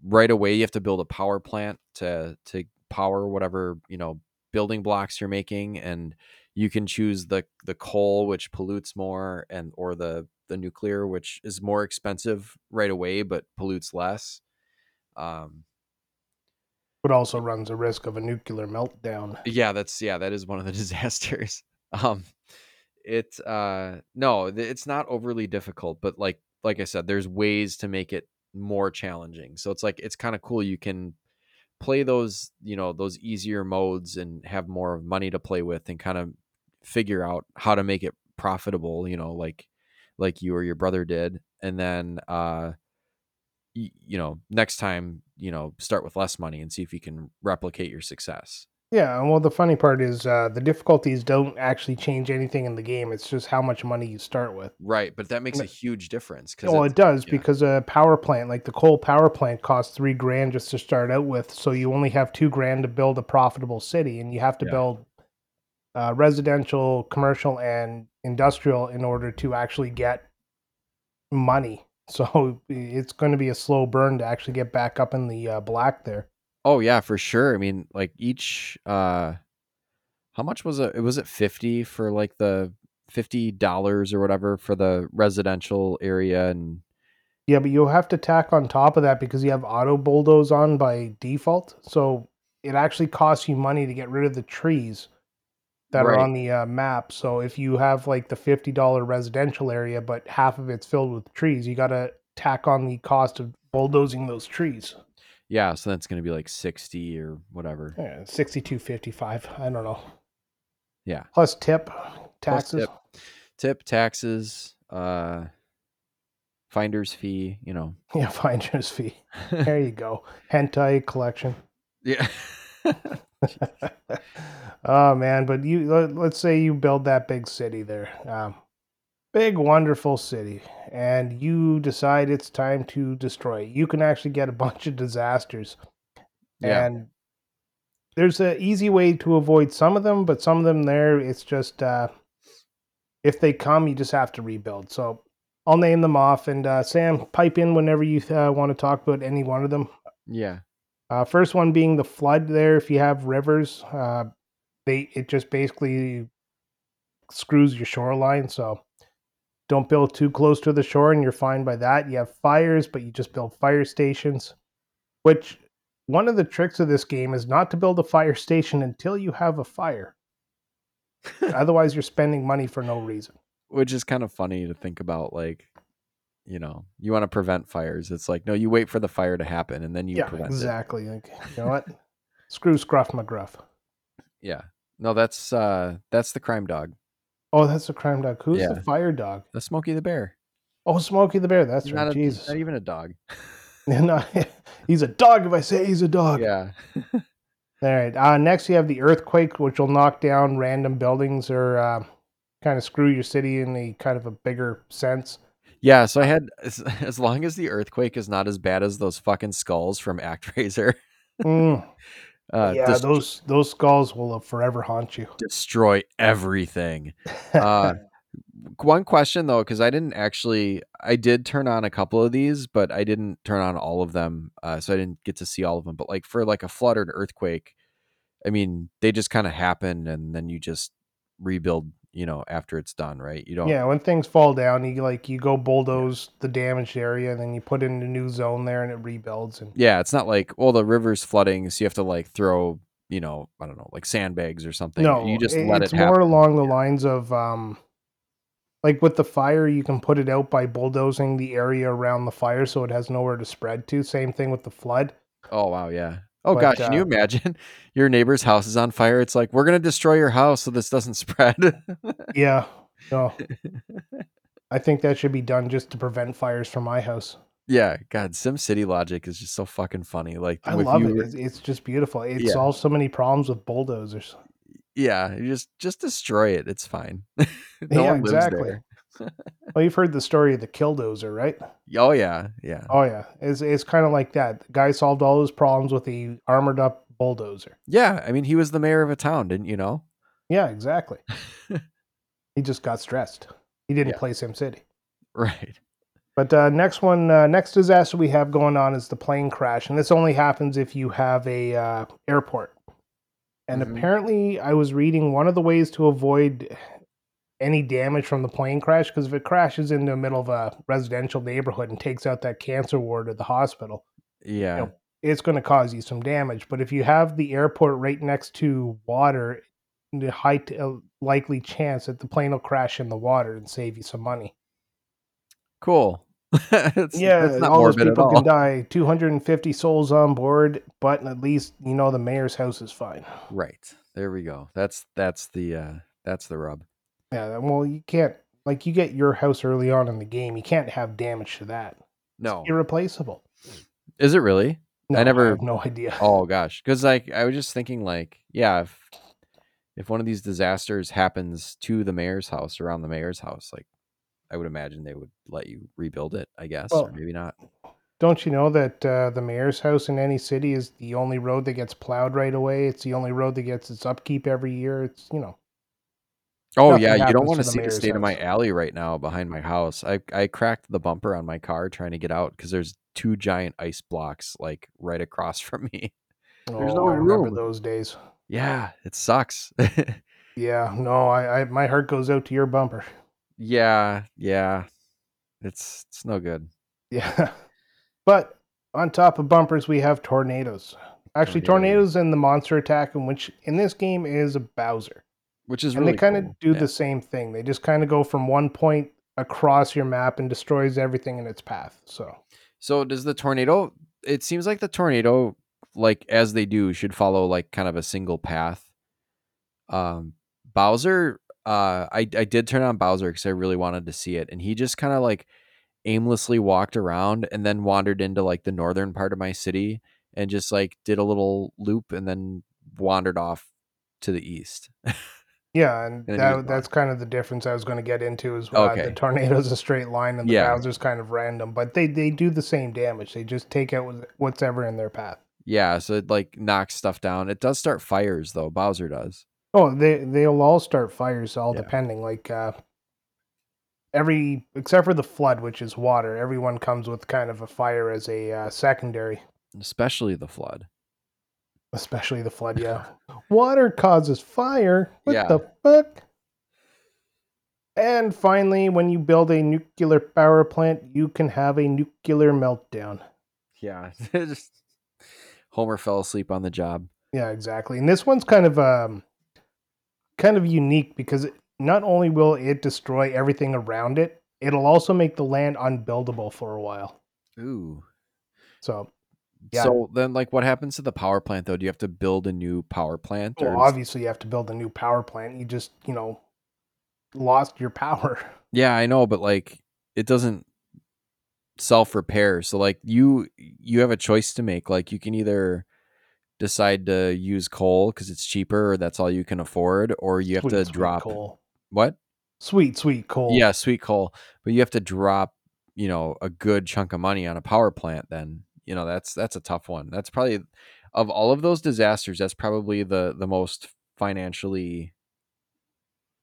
right away you have to build a power plant to to power whatever you know building blocks you're making and you can choose the the coal which pollutes more and or the the nuclear which is more expensive right away but pollutes less um But also runs a risk of a nuclear meltdown. yeah that's yeah that is one of the disasters um it uh no it's not overly difficult but like like i said there's ways to make it more challenging so it's like it's kind of cool you can play those you know those easier modes and have more money to play with and kind of figure out how to make it profitable you know like like you or your brother did and then uh you know, next time, you know, start with less money and see if you can replicate your success. Yeah, and well, the funny part is uh, the difficulties don't actually change anything in the game. It's just how much money you start with. Right, but that makes a huge difference because Well, it does yeah. because a power plant, like the coal power plant, costs three grand just to start out with. So you only have two grand to build a profitable city, and you have to Yeah. build uh, residential, commercial, and industrial in order to actually get money. So it's going to be a slow burn to actually get back up in the uh, black there. Oh yeah, for sure. I mean, like each uh how much was it? Was it 50 for like the $50 or whatever for the residential area and Yeah, but you'll have to tack on top of that because you have auto bulldoze on by default. So it actually costs you money to get rid of the trees that are on the uh, map. So if you have like the fifty dollar residential area, but half of it's filled with trees, you got to tack on the cost of bulldozing those trees. Yeah, so that's going to be like 60 or whatever. Yeah, sixty two fifty five. I don't know. Yeah. Plus tip, Plus taxes. tip, tip taxes, uh finder's fee, you know. Yeah, finder's fee. There you go. Hentai collection. yeah. oh man, but you let, let's say you build that big city there, um, big wonderful city, and you decide it's time to destroy it. You can actually get a bunch of disasters, yeah. and there's an easy way to avoid some of them, but some of them there, it's just uh, if they come, you just have to rebuild. So I'll name them off, and uh, Sam, pipe in whenever you uh, want to talk about any one of them. Yeah. Uh, first one being the flood. There, if you have rivers, uh, they it just basically screws your shoreline. So don't build too close to the shore, and you're fine by that. You have fires, but you just build fire stations. Which one of the tricks of this game is not to build a fire station until you have a fire. Otherwise, you're spending money for no reason. Which is kind of funny to think about like you know, you want to prevent fires. It's like no, you wait for the fire to happen and then you yeah, prevent it. exactly. Like you know what? Screw Scruff McGruff. Yeah. No, that's uh that's the crime dog. Oh, that's a crime dog. Who's Yeah. the fire dog? The Smokey the Bear. Oh, Smokey the Bear. That's He's right. not, a, Jesus. not even a dog. no, he's a dog if I say he's a dog. yeah. All right. Uh, next, you have the earthquake, which will knock down random buildings or uh, kind of screw your city in a kind of a bigger sense. Yeah, so I had as, as long as the earthquake is not as bad as those fucking skulls from ActRaiser. Mm, Uh yeah, dest- those those skulls will forever haunt you. destroy everything. Uh one question though cuz I didn't actually I did turn on a couple of these, but I didn't turn on all of them. Uh so I didn't get to see all of them, but like for like a or earthquake, I mean, they just kind of happen and then you just rebuild, you know, after it's done, right? You don't yeah, when things fall down, you like you go bulldoze the damaged area, and then you put in a new zone there, and it rebuilds. And Yeah, it's not like well the river's flooding, so you have to like throw, you know, I don't know, like sandbags or something. no, you just it- let it's it more along the lines of um, like with the fire, you can put it out by bulldozing the area around the fire so it has nowhere to spread to. Same thing with the flood. Oh wow, yeah. Oh But, gosh, can you uh, imagine your neighbor's house is on fire? It's like we're gonna destroy your house so this doesn't spread. Yeah, no. I think that should be done just to prevent fires from my house. yeah, God, SimCity logic is just so fucking funny. Like I love you, it. It's, it's just beautiful. It Yeah. solves so many problems with bulldozers. Yeah, you just just destroy it. It's fine. no Yeah, exactly. there. Well, you've heard the story of the killdozer, right? Oh yeah, yeah, Oh yeah, it's it's kind of like that. The guy solved all his problems with the armored up bulldozer. yeah. I mean, he was the mayor of a town, didn't you know? Yeah, exactly. he just got stressed. He didn't Yeah. play SimCity. Right. But uh, next one, uh, next disaster we have going on is the plane crash, and this only happens if you have a uh, airport. And Mhm. apparently, I was reading one of the ways to avoid any damage from the plane crash because if it crashes into the middle of a residential neighborhood and takes out that cancer ward at the hospital, Yeah. Yep. it's going to cause you some damage. But if you have the airport right next to water, the high t- uh, likely chance that the plane will crash in the water and save you some money. Cool. it's, yeah, it's not all those people all. can die. 250 souls on board, but at least you know the mayor's house is fine. Right. There we go. That's that's the uh that's the rub. Yeah, well, you can't like you get your house early on in the game. You can't have damage to that. No. Irreplaceable. Is it really? No, I never. have no idea. Oh gosh, because like I was just thinking, like, yeah, if if one of these disasters happens to the mayor's house around the mayor's house, like, I would imagine they would let you rebuild it. I guess, or maybe not. Don't you know that uh, the mayor's house in any city is the only road that gets plowed right away? It's the only road that gets its upkeep every year. It's you know Oh nothing yeah, you don't happens want to to the see the mayor's state of my house. alley right now behind my house. I I cracked the bumper on my car trying to get out because there's two giant ice blocks like right across from me. Oh, there's Oh, no I remember room. those days. Yeah, it sucks. Yeah, no, I, I my heart goes out to your bumper. yeah, yeah. It's it's no good. Yeah, but on top of bumpers, we have tornadoes. Actually, Tornadoes. tornadoes and the monster attack, in which in this game is a Bowser, Which is and really they kind of cool. do Yeah. the same thing. They just kind of go from one point across your map and destroys everything in its path. So So does the tornado? It seems like the tornado, like as they do, should follow like kind of a single path. Um, Bowser, uh, I I did turn on Bowser because I really wanted to see it, and he just kind of like aimlessly walked around and then wandered into like the northern part of my city and just like did a little loop and then wandered off to the east. yeah, and was that that's kind of the difference I was going to get into. Is uh, Okay. the tornado's a straight line and the Yeah. Bowser's kind of random, but they they do the same damage. They just take out what- what's ever in their path. yeah, so it like knocks stuff down. It does start fires though. Bowser does. Oh, they they'll all start fires, all Yeah. depending. Like uh, every except for the flood, which is water. Everyone comes with kind of a fire as a uh, secondary, Especially the flood. Especially the flood. Yeah, water causes fire. What Yeah. the fuck? And finally, when you build a nuclear power plant, you can have a nuclear meltdown. Yeah. Just Homer fell asleep on the job. Yeah, exactly. And this one's kind of um kind of unique because it, not only will it destroy everything around it, it'll also make the land unbuildable for a while. Ooh. So, Yeah. So then like what happens to the power plant though? Do you have to build a new power plant well, is- obviously you have to build a new power plant. You just, you know, lost your power. Yeah, I know, but like it doesn't self repair. So like you you have a choice to make. Like you can either decide to use coal because it's cheaper or that's all you can afford, or you have Sweet, to sweet drop coal. what? Sweet, sweet coal. Yeah, sweet coal. But you have to drop, you know, a good chunk of money on a power plant then. You know, that's that's a tough one. That's probably of all of those disasters, that's probably the the most financially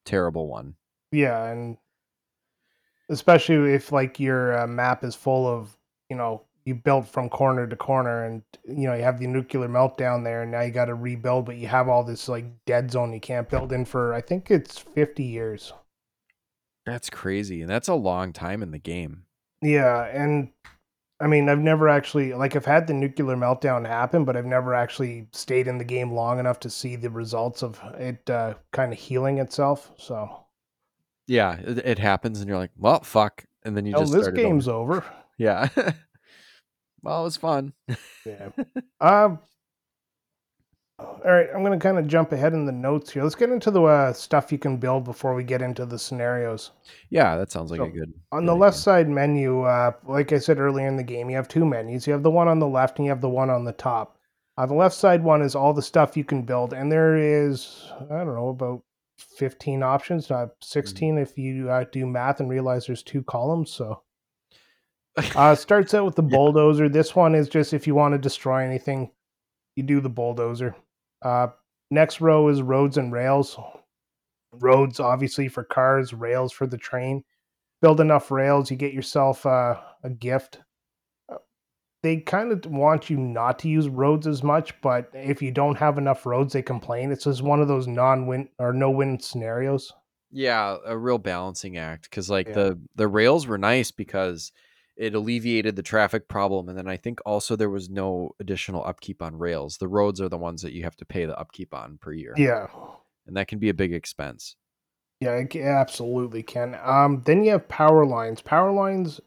terrible one. Yeah, and especially if like your uh, map is full of, you know, you built from corner to corner and you know, you have the nuclear meltdown there and now you got to rebuild but you have all this like dead zone you can't build in for I think it's 50 years. That's crazy. And that's a long time in the game. Yeah, and I mean, I've never actually like I've had the nuclear meltdown happen, but I've never actually stayed in the game long enough to see the results of it uh, kind of healing itself. So, Yeah, it, it happens, and you're like, "Well, fuck," and then you oh, just this game's over. over. Yeah. well, it was fun. Yeah. um. All right, I'm gonna kind of jump ahead in the notes here. Let's get into the uh, stuff you can build before we get into the scenarios. Yeah, that sounds like So, a good. On the left side menu, uh, like I said earlier in the game, you have two menus. You have the one on the left and you have the one on the top. Uh, the left side one is all the stuff you can build, and there is, I don't know, about 15 options, not 16 if you uh, do math and realize there's two columns. So uh, starts out with the bulldozer. This one is just if you want to destroy anything, you do the bulldozer. Uh, next row is roads and rails. Roads, obviously, for cars, rails for the train. Build enough rails, you get yourself uh, a gift. Uh, They kind of want you not to use roads as much, but if you don't have enough roads, they complain. It's just one of those non-win or no-win scenarios. Yeah, a real balancing act because like Yeah. the the rails were nice because it alleviated the traffic problem, and then I think also there was no additional upkeep on rails. The roads are the ones that you have to pay the upkeep on per year, Yeah, and that can be a big expense. Yeah, it absolutely can. Um, then you have power lines. Power lines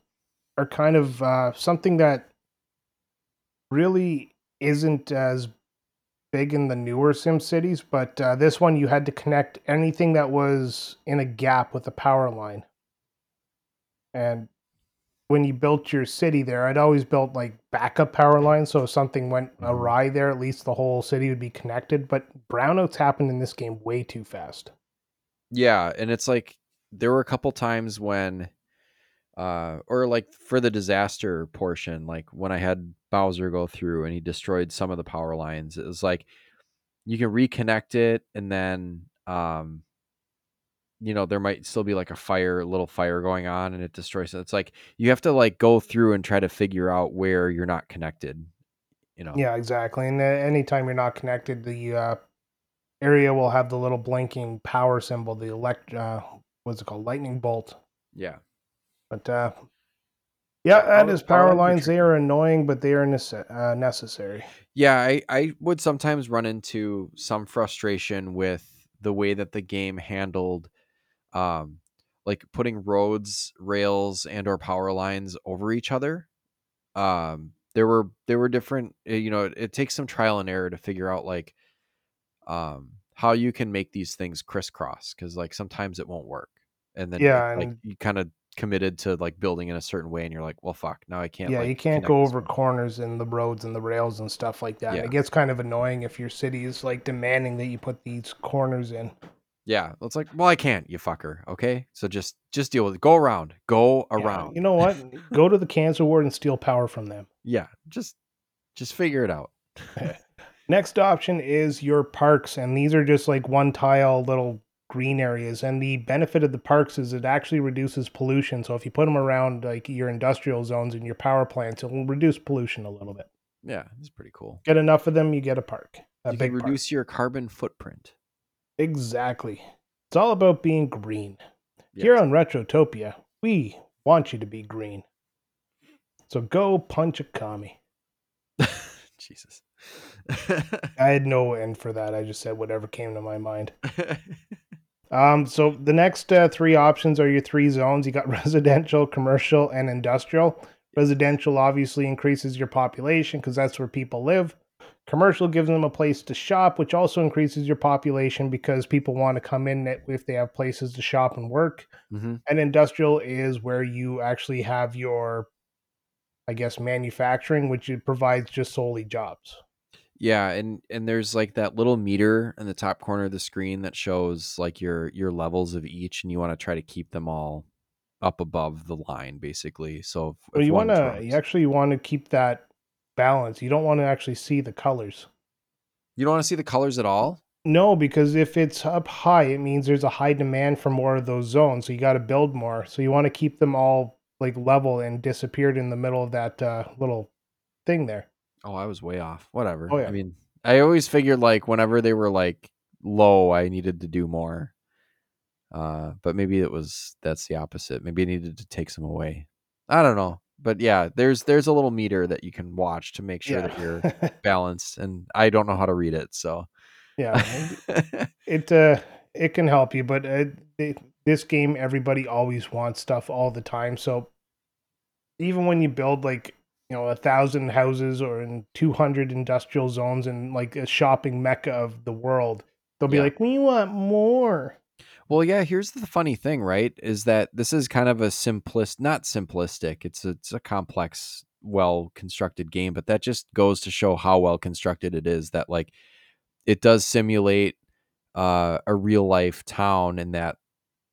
are kind of uh, something that really isn't as big in the newer Sim cities, but uh, this one you had to connect anything that was in a gap with a power line. And when you built your city there, I'd always built like backup power lines, so if something went Mhm. awry there, at least the whole city would be connected. But brownouts happened in this game way too fast. Yeah, and it's like there were a couple times when uh or like for the disaster portion, like when I had Bowser go through and he destroyed some of the power lines, it was like you can reconnect it and then um you know there might still be like a fire little fire going on and it destroys it. It's like you have to like go through and try to figure out where you're not connected, you know. Yeah, exactly. And uh, anytime you're not connected, the uh, area will have the little blinking power symbol, the elect, uh, what's it called, lightning bolt. Yeah. But uh, yeah, that power- is power lines. They are annoying, but they are nece- uh, necessary. Yeah, I, I would sometimes run into some frustration with the way that the game handled um like putting roads, rails and or power lines over each other. Um there were there were different uh, you know, it, it takes some trial and error to figure out like um how you can make these things crisscross cuz like sometimes it won't work. And then Yeah, like and- you kind of committed to like building in a certain way and you're like, "Well, fuck, now I can't yeah, like, you can't go over one." corners in the roads and the rails and stuff like that. Yeah. It gets kind of annoying if your city is like demanding that you put these corners in. Yeah, it's like, well, I can't, you fucker. Okay, so just just deal with it. Go around, go Yeah, around. You know what? go to the cancer ward and steal power from them. Yeah, just just figure it out. Next option is your parks, and these are just like one tile little green areas. And the benefit of the parks is it actually reduces pollution. So if you put them around like your industrial zones and your power plants, it will reduce pollution a little bit. Yeah, it's pretty cool. Get enough of them, you get a park. A you big can park. reduce your carbon footprint. Exactly. It's all about being green. Here on Retrotopia, we want you to be green. So go punch a commie. Jesus. I had no end for that. I just said whatever came to my mind. Um, so the next uh, three options are your three zones. You got residential, commercial, and industrial. Residential obviously increases your population because that's where people live. Commercial gives them a place to shop, which also increases your population because people want to come in if they have places to shop and work. hmm And industrial is where you actually have your, I guess, manufacturing, which it provides just solely jobs. Yeah, and and there's like that little meter in the top corner of the screen that shows like your your levels of each, and you want to try to keep them all up above the line, basically. So if, Well, if you want to, you actually want to keep that balance. You don't want to actually see the colors. you don't want to see the colors at all. No, because if it's up high, it means there's a high demand for more of those zones. So you got to build more. So you want to keep them all like level and disappeared in the middle of that uh, little thing there. Oh, I was way off. Whatever. Oh, yeah. I mean, I always figured like whenever they were like low, I needed to do more. Uh, but maybe it was that's the opposite. Maybe I needed to take some away. I don't know. But yeah, there's there's a little meter that you can watch to make sure that you're balanced, and I don't know how to read it, so yeah. It uh, it can help you, but uh, it, this game, everybody always wants stuff all the time. So even when you build like you know a thousand houses or in 200 industrial zones and like a shopping mecca of the world, they'll be Yeah. like, "We want more." Well, yeah, here's the funny thing, right? Is that this is kind of a simplist, not simplistic. It's a, it's a complex, well constructed game, but that just goes to show how well constructed it is. That like it does simulate uh, a real life town, and that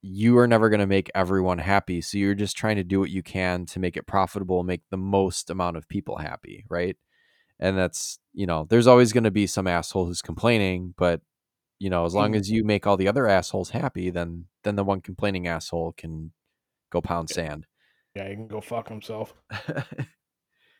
you are never going to make everyone happy. So you're just trying to do what you can to make it profitable, make the most amount of people happy, right? And that's you know, there's always going to be some asshole who's complaining, but you know, as long Mhm. as you make all the other assholes happy, then then the one complaining asshole can go pound sand. Yeah, he can go fuck himself.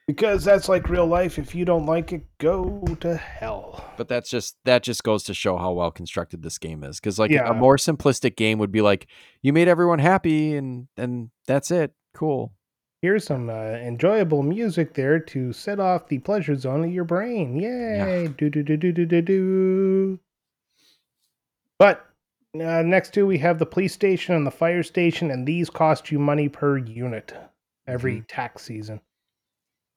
Because that's like real life. If you don't like it, go to hell. but that's just that just goes to show how well constructed this game is. Because like Yeah. a more simplistic game would be like, you made everyone happy, and and that's it. Cool. Here's some uh, enjoyable music there to set off the pleasure zone of your brain. Yay! Do do do do do do do. But uh, next to we have the police station and the fire station, and these cost you money per unit every tax season.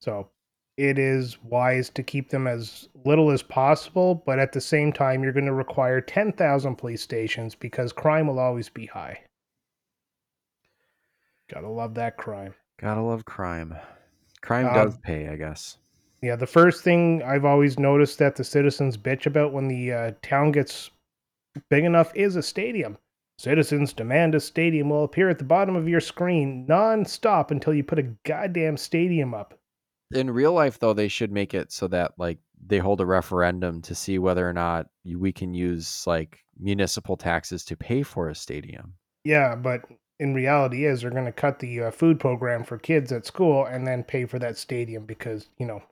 So it is wise to keep them as little as possible, but at the same time, you're going to require 10,000 police stations because crime will always be high. Gotta love that crime. Gotta love crime. Crime Um, does pay, I guess. Yeah, the first thing I've always noticed that the citizens bitch about when the uh, town gets big enough is a stadium. Citizens demand a stadium will appear at the bottom of your screen non-stop until you put a goddamn stadium up. In real life, though, they should make it so that like they hold a referendum to see whether or not we can use like municipal taxes to pay for a stadium. Yeah, but in reality is they're going to cut the uh, food program for kids at school and then pay for that stadium because, you know,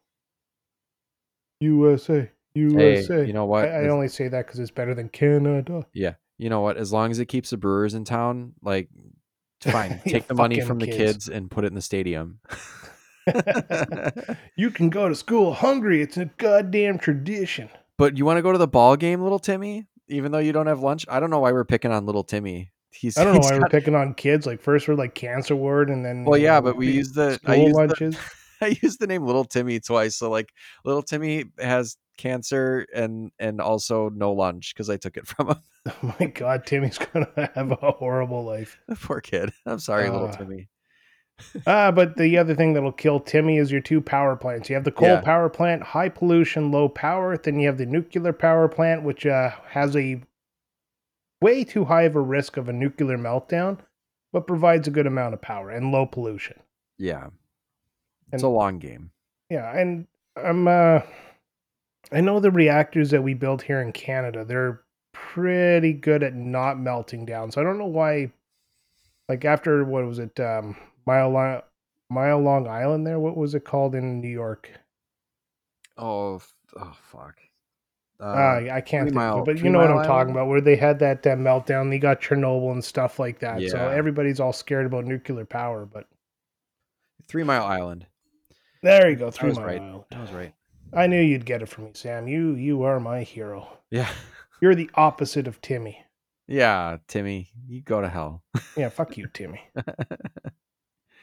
USA, USA. you know what? I, I only say that because it's better than Canada. Yeah, you know what? As long as it keeps the Brewers in town, like fine, take the money from the kids. kids and put it in the stadium. You can go to school hungry. It's a goddamn tradition. But you want to go to the ball game, little Timmy? Even though you don't have lunch, I don't know why we're picking on little Timmy. He's I don't know why we're picking on kids. Like first we're like cancer ward, and then Well, yeah, but we the use the I school use the, lunches. I used the name Little Timmy twice. So like Little Timmy has cancer and and also no lunch because I took it from him. Oh my god, Timmy's gonna have a horrible life. Poor kid. I'm sorry, little Uh, Timmy. Ah, but the other thing that'll kill Timmy is your two power plants. You have the coal Yeah. power plant, high pollution, low power. Then you have the nuclear power plant, which uh, has a way too high of a risk of a nuclear meltdown, but provides a good amount of power and low pollution. Yeah, it's a long game. Yeah, and I'm uh I know the reactors that we build here in Canada, they're pretty good at not melting down. So I don't know why like after what was it um Mile Long Mile Long Island there, what was it called in New York? Oh, oh fuck. Uh, Uh, I can't think Mile- of it, but you know what I'm Mile talking about, where they had that uh, meltdown, they got Chernobyl and stuff like that. So everybody's all scared about nuclear power, but Three Mile Island. There you go, was Mile right. Island. I was right. I knew you'd get it from me, Sam. You you are my hero. Yeah, You're the opposite of Timmy. yeah. Timmy, you go to hell. Yeah, fuck you, Timmy.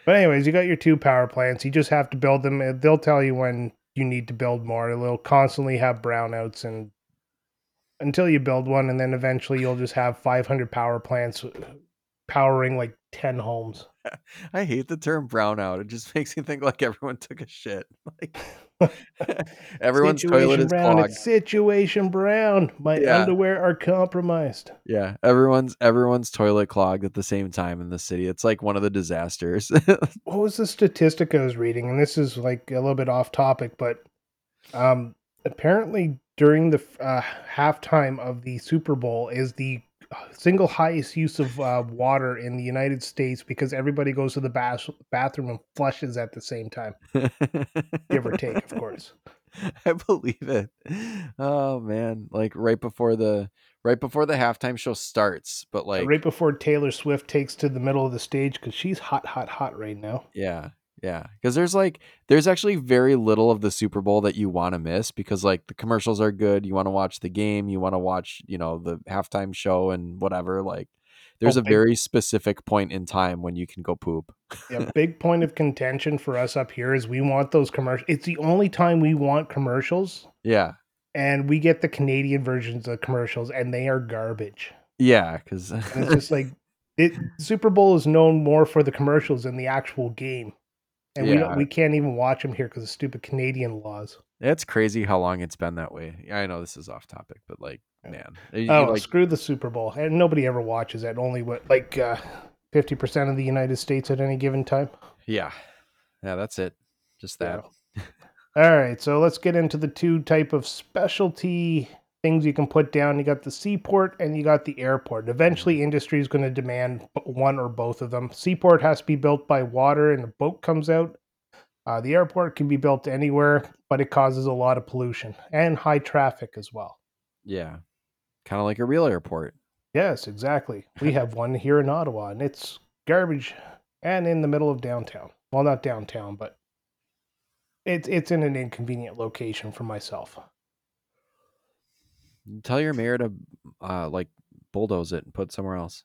But anyways, you got your two power plants. You just have to build them. Uh, They'll tell you when you need to build more. They'll constantly have brownouts and until you build one, and then eventually you'll just have 500 power plants uh, powering like 10 homes. I hate the term brownout. It just makes me think like everyone took a shit. Like everyone's toilet is brown. clogged. It's situation brown. My Yeah. underwear are compromised. Yeah, everyone's everyone's toilet clogged at the same time in the city. It's like one of the disasters. what was the statistic I was reading? And this is like a little bit off topic, but um, apparently during the uh, halftime of the Super Bowl is the single highest use of uh, water in the United States because everybody goes to the bath- bathroom and flushes at the same time, give or take, of course. I believe it. Oh man, like right before the right before the halftime show starts, but like right before Taylor Swift takes to the middle of the stage because she's hot, hot, hot right now. yeah, yeah, because there's like there's actually very little of the Super Bowl that you want to miss because like the commercials are good. You want to watch the game, you want to watch you know the halftime show and whatever. Like there's Oh, a big- very specific point in time when you can go poop. Yeah, big point of contention for us up here is we want those commercials. It's the only time we want commercials, Yeah, and we get the Canadian versions of commercials, and they are garbage. yeah, because it's just like it. Super Bowl is known more for the commercials than the actual game, and we Yeah. don't, we can't even watch them here because of stupid Canadian laws. it's crazy how long it's been that way. I know this is off topic, but like man, you- Oh, like, screw the Super Bowl, and nobody ever watches it. Only what like uh, fifty percent of the United States at any given time. yeah, yeah, that's it. Just that. All right, so let's get into the two type of specialty things you can put down. You got the seaport and you got the airport. Eventually, industry is going to demand one or both of them. Seaport has to be built by water, and a boat comes out. Uh, the airport can be built anywhere, but it causes a lot of pollution and high traffic as well. Yeah. Kind of like a real airport. Yes, exactly. We have one here in Ottawa, and it's garbage and in the middle of downtown. Well, not downtown, but it's it's in an inconvenient location for myself. Tell your mayor to uh like bulldoze it and put it somewhere else.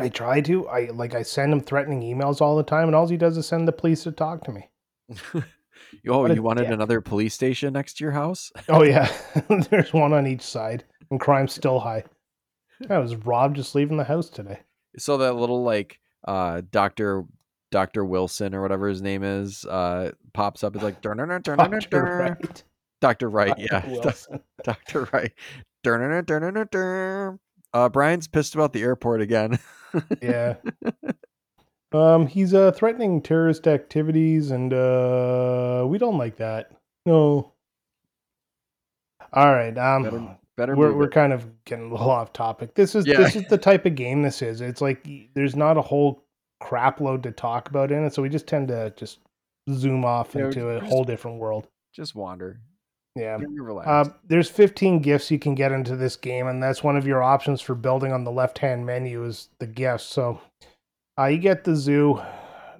I try to. I like I send him threatening emails all the time, and all he does is send the police to talk to me. oh, you wanted dick. another police station next to your house? Oh yeah, there's one on each side, and crime's still high. I was robbed just leaving the house today. So that little like uh Dr. Dr. Wilson or whatever his name is uh pops up. It's like Dr. Dr. Wright. Dr. Wright, yeah. Dr. Wright. Uh Brian's pissed about the airport again. yeah. Um, he's uh threatening terrorist activities, and uh, we don't like that. No. All right. Um, better better we're we're kind of getting a little off topic. This is Yeah. this is the type of game this is. It's like there's not a whole crap load to talk about in it, so we just tend to just zoom off Yeah, into a just- whole different world. Just wander. Yeah. Uh, there's 15 gifts you can get into this game, and that's one of your options for building on the left-hand menu is the gifts. So, uh, you get the zoo.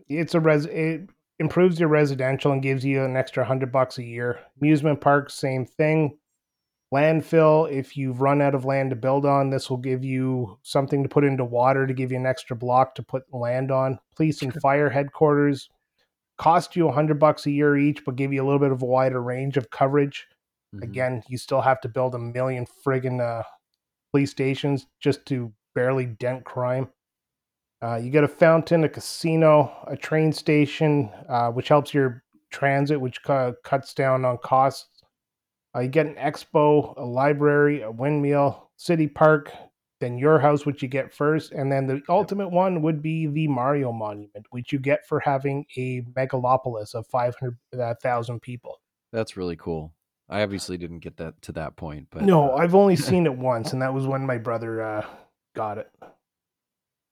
It's a res. It improves your residential and gives you an extra hundred bucks a year. Amusement park, same thing. Landfill. If you've run out of land to build on, this will give you something to put into water to give you an extra block to put land on. Police and fire headquarters cost you a hundred bucks a year each, but give you a little bit of a wider range of coverage. Mhm. Again, you still have to build a million friggin' uh, police stations just to barely dent crime. Uh, you get a fountain, a casino, a train station, uh, which helps your transit, which cu- cuts down on costs. Uh, you get an expo, a library, a windmill, city park, then your house, which you get first, and then the ultimate one would be the Mario Monument, which you get for having a megalopolis of 500,000 people. That's really cool. I obviously didn't get that to that point, but No, uh, I've only seen it once, and that was when my brother uh, got it.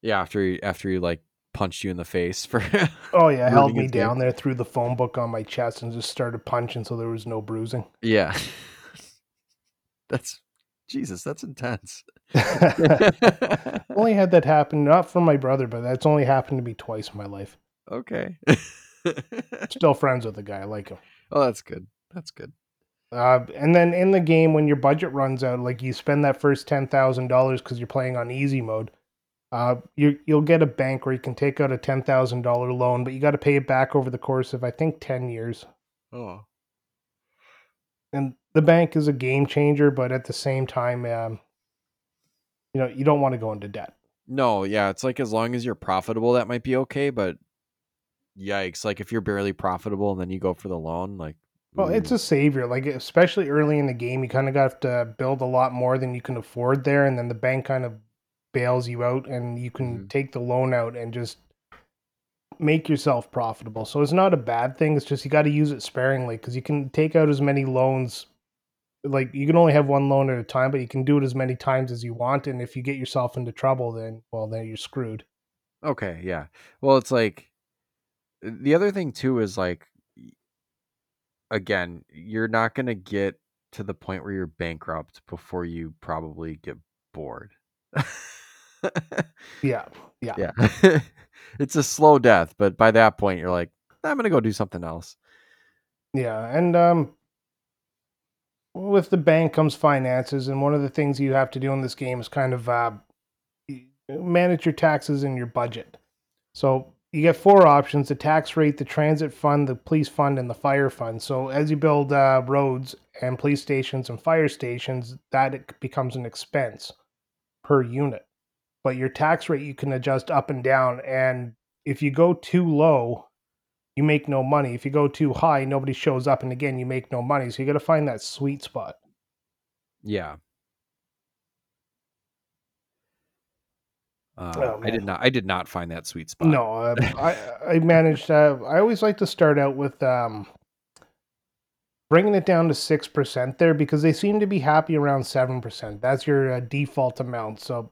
yeah, after he, after he like punched you in the face for Oh yeah, held me down there, threw the phone book on my chest, and just started punching, so there was no bruising. yeah. that's Jesus, that's intense. only had that happen, not for my brother, but that's only happened to me twice in my life. okay. Still friends with the guy, I like him. oh, that's good. That's good. Uh, and then in the game, when your budget runs out, like you spend that first ten thousand dollars because you're playing on easy mode, uh, you you'll get a bank where you can take out a ten thousand dollar loan, but you got to pay it back over the course of I think ten years. Oh. and the bank is a game changer, but at the same time, um, you know, you don't want to go into debt. No, yeah, it's like as long as you're profitable, that might be okay, but yikes, like if you're barely profitable and then you go for the loan, like Well, it's a savior. Like especially early in the game, you kind of got to build a lot more than you can afford there, and then the bank kind of bails you out, and you can Mhm. take the loan out and just make yourself profitable. So it's not a bad thing. It's just you got to use it sparingly because you can take out as many loans. Like you can only have one loan at a time, but you can do it as many times as you want. And if you get yourself into trouble, then well, then you're screwed. Okay, yeah. Well, it's like the other thing too is like again, you're not going to get to the point where you're bankrupt before you probably get bored. Yeah, yeah. yeah. it's a slow death, but by that point you're like, I'm going to go do something else. Yeah, and um, with the bank comes finances, and one of the things you have to do in this game is kind of uh, manage your taxes and your budget. So you get four options: the tax rate, the transit fund, the police fund, and the fire fund. So as you build uh, roads and police stations and fire stations, that becomes an expense per unit. But your tax rate you can adjust up and down, and if you go too low, you make no money. If you go too high, nobody shows up, and again, you make no money. So you got to find that sweet spot. Yeah. Uh, Oh, I did not. I did not find that sweet spot. No, uh, I I managed. Uh, I always like to start out with um, bringing it down to six percent there because they seem to be happy around seven percent. That's your uh, default amount. So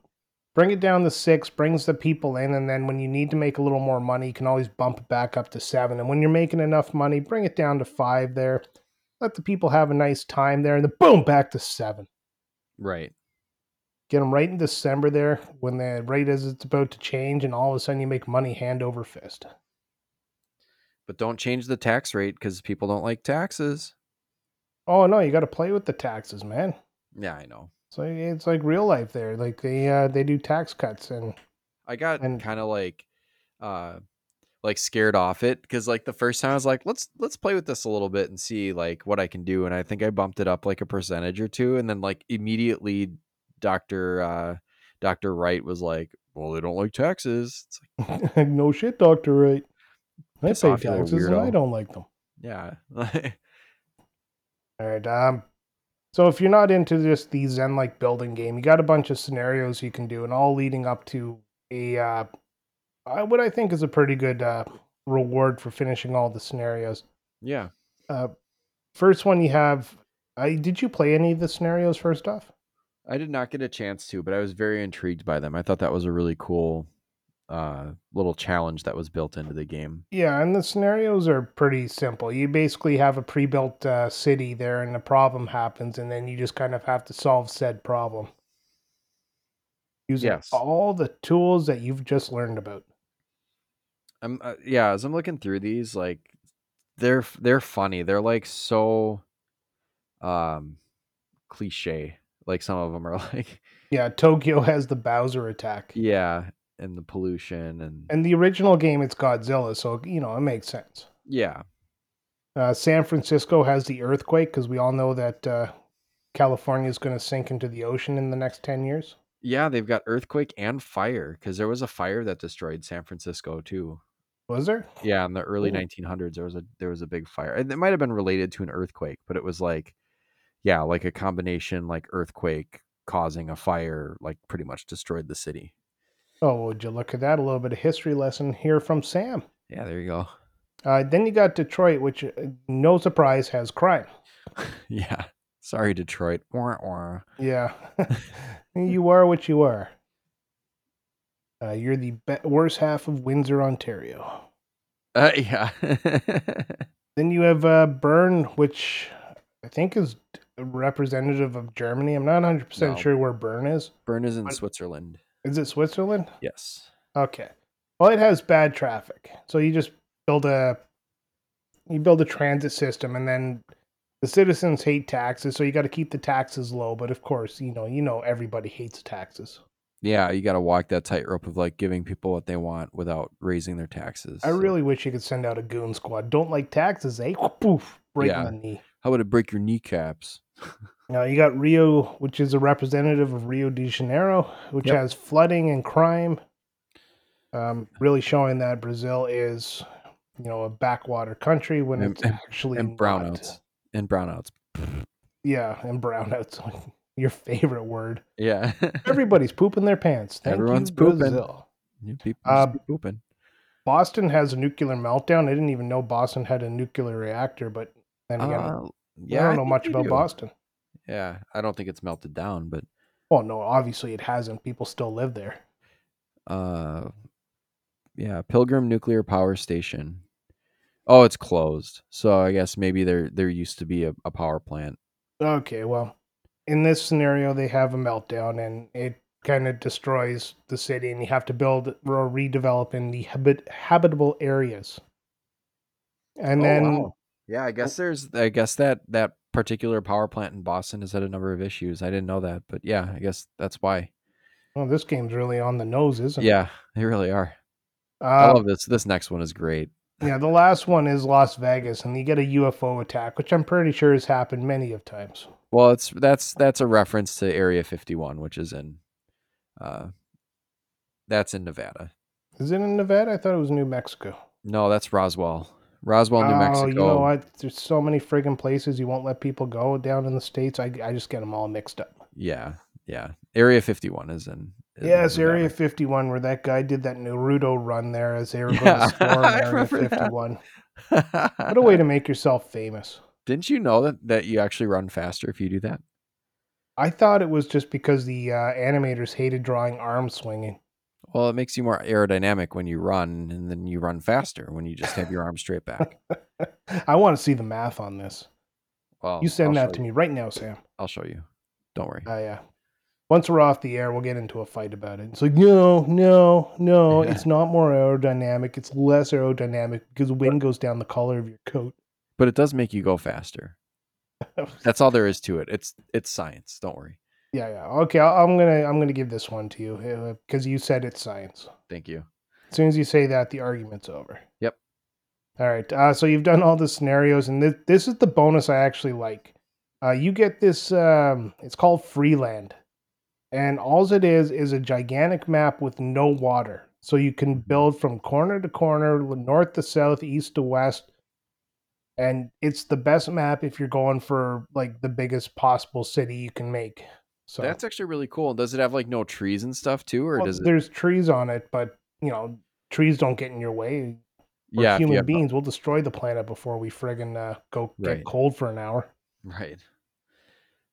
bring it down to six, brings the people in, and then when you need to make a little more money, you can always bump it back up to seven. And when you're making enough money, bring it down to five there. Let the people have a nice time there, and then boom, back to seven. Right. Get them right in December there when the rate is it's about to change, and all of a sudden you make money hand over fist. But don't change the tax rate because people don't like taxes. Oh no, you got to play with the taxes, man. Yeah, I know. So it's like real life there. Like they uh, they do tax cuts and I got And- kind of like, uh, like scared off it because like the first time I was like, let's let's play with this a little bit and see like what I can do, and I think I bumped it up like a percentage or two, and then like immediately, Doctor uh, Doctor Wright was like, well, they don't like taxes. It's like, no shit, Doctor Wright. I pay off, you little taxes and I don't like them. Yeah. All right. Um, so if you're not into just the Zen like building game, you got a bunch of scenarios you can do, and all leading up to a uh, uh, what I think is a pretty good uh, reward for finishing all the scenarios. yeah. Uh, first one you have. I did you play any of the scenarios first off? I did not get a chance to, but I was very intrigued by them. I thought that was a really cool uh, little challenge that was built into the game. Yeah, and the scenarios are pretty simple. You basically have a pre-built uh, city there, and a problem happens, and then you just kind of have to solve said problem using Yes. all the tools that you've just learned about. I'm uh, yeah, as I'm looking through these, like they're they're funny. They're like so um cliche. Like some of them are like Yeah, Tokyo has the Bowser attack, yeah, and the pollution and and the original game it's Godzilla, so you know it makes sense. yeah, Uh, San Francisco has the earthquake because we all know that uh, California is going to sink into the ocean in the next ten years. yeah. They've got earthquake and fire because there was a fire that destroyed San Francisco too. Was there? Yeah, in the early Ooh. 1900s, there was a there was a big fire, and it might have been related to an earthquake, but it was like, yeah, like a combination like earthquake causing a fire, like pretty much destroyed the city. Oh, would you look at that? A little bit of history lesson here from Sam. Yeah, there you go. Uh, then you got Detroit, which, uh, no surprise, has crime. yeah, sorry, Detroit. Wah, wah. Yeah, you are what you are. Uh, you're the be- worst half of Windsor, Ontario. Uh, yeah, Then you have uh, Bern, which I think is representative of Germany. I'm not 100 percent No. sure where Bern is. Bern is in But- Switzerland. Is it Switzerland? Yes. Okay. Well, it has bad traffic, so you just build a you build a transit system, and then the citizens hate taxes, so you got to keep the taxes low. But of course, you know, you know, everybody hates taxes. Yeah, you got to walk that tightrope of like giving people what they want without raising their taxes. I So, really wish you could send out a goon squad. Don't like taxes, eh? Poof, break Yeah. the knee. How would it break your kneecaps? Now you got Rio, which is a representative of Rio de Janeiro, which Yep. has flooding and crime. Um, really showing that Brazil is, you know, a backwater country when And- it's actually And not. brownouts. And brownouts. Yeah, and brownouts. Your favorite word. Yeah. Everybody's pooping their pants. Thank Everyone's you, pooping. Brazil. You people Uh, pooping. Boston has a nuclear meltdown. I didn't even know Boston had a nuclear reactor, but then again, Uh, I don't know think much about do. Boston. Yeah, I don't think it's melted down, but Well, no, obviously it hasn't. People still live there. uh, yeah, Pilgrim Nuclear Power Station. Oh, it's closed. So I guess maybe there there used to be a, a power plant. Okay, well, in this scenario, they have a meltdown and it kind of destroys the city, and you have to build or redevelop in the habit- habitable areas. And Oh, then, wow. yeah, I guess there's I guess that that particular power plant in Boston has had a number of issues. I didn't know that, but yeah, I guess that's why. well, this game's really on the nose, isn't it? Yeah, they really are. I Uh, love this. This next one is great. yeah, the last one is Las Vegas, and you get a UFO attack, which I'm pretty sure has happened many of times. Well, it's that's that's a reference to Area 51, which is in uh that's in Nevada. Is it in Nevada? I thought it was New Mexico. No, that's Roswell. Roswell, New Mexico. oh, Mexico. you know what? There's so many friggin' places you won't let people go down in the states. I, I just get them all mixed up. Yeah, yeah. Area 51 is in. in Yes, Area 51, where that guy did that Naruto run there as they were going Yeah, to storm Area remember that. 51. What a way to make yourself famous. Didn't you know that that you actually run faster if you do that? I thought it was just because the uh, animators hated drawing arm swinging. Well, it makes you more aerodynamic when you run, and then you run faster when you just have your arm straight back. I want to see the math on this. Well, You send that to you. me right now, Sam. I'll show you. Don't worry. Oh, uh, yeah. Once we're off the air, we'll get into a fight about it. It's like, no, no, no, Yeah. it's not more aerodynamic. It's less aerodynamic because wind goes down the collar of your coat. But it does make you go faster. That's all there is to it. It's it's science. Don't worry. Yeah, yeah. Okay, I- I'm gonna I'm gonna give this one to you because you said it's science. Thank you. As soon as you say that, the argument's over. Yep. All right. Uh, so you've done all the scenarios, and this, this is the bonus I actually like. Uh, you get this. Um, it's called Freeland, and all it is is a gigantic map with no water. So you can Mhm. build from corner to corner, north to south, east to west. And it's the best map if you're going for like the biggest possible city you can make. So That's actually really cool. Does it have like no trees and stuff too, or well, does it? there's trees on it, but you know, trees don't get in your way. We're Yeah, human beings. We'll destroy the planet before we friggin' uh, go Right. get cold for an hour. Right.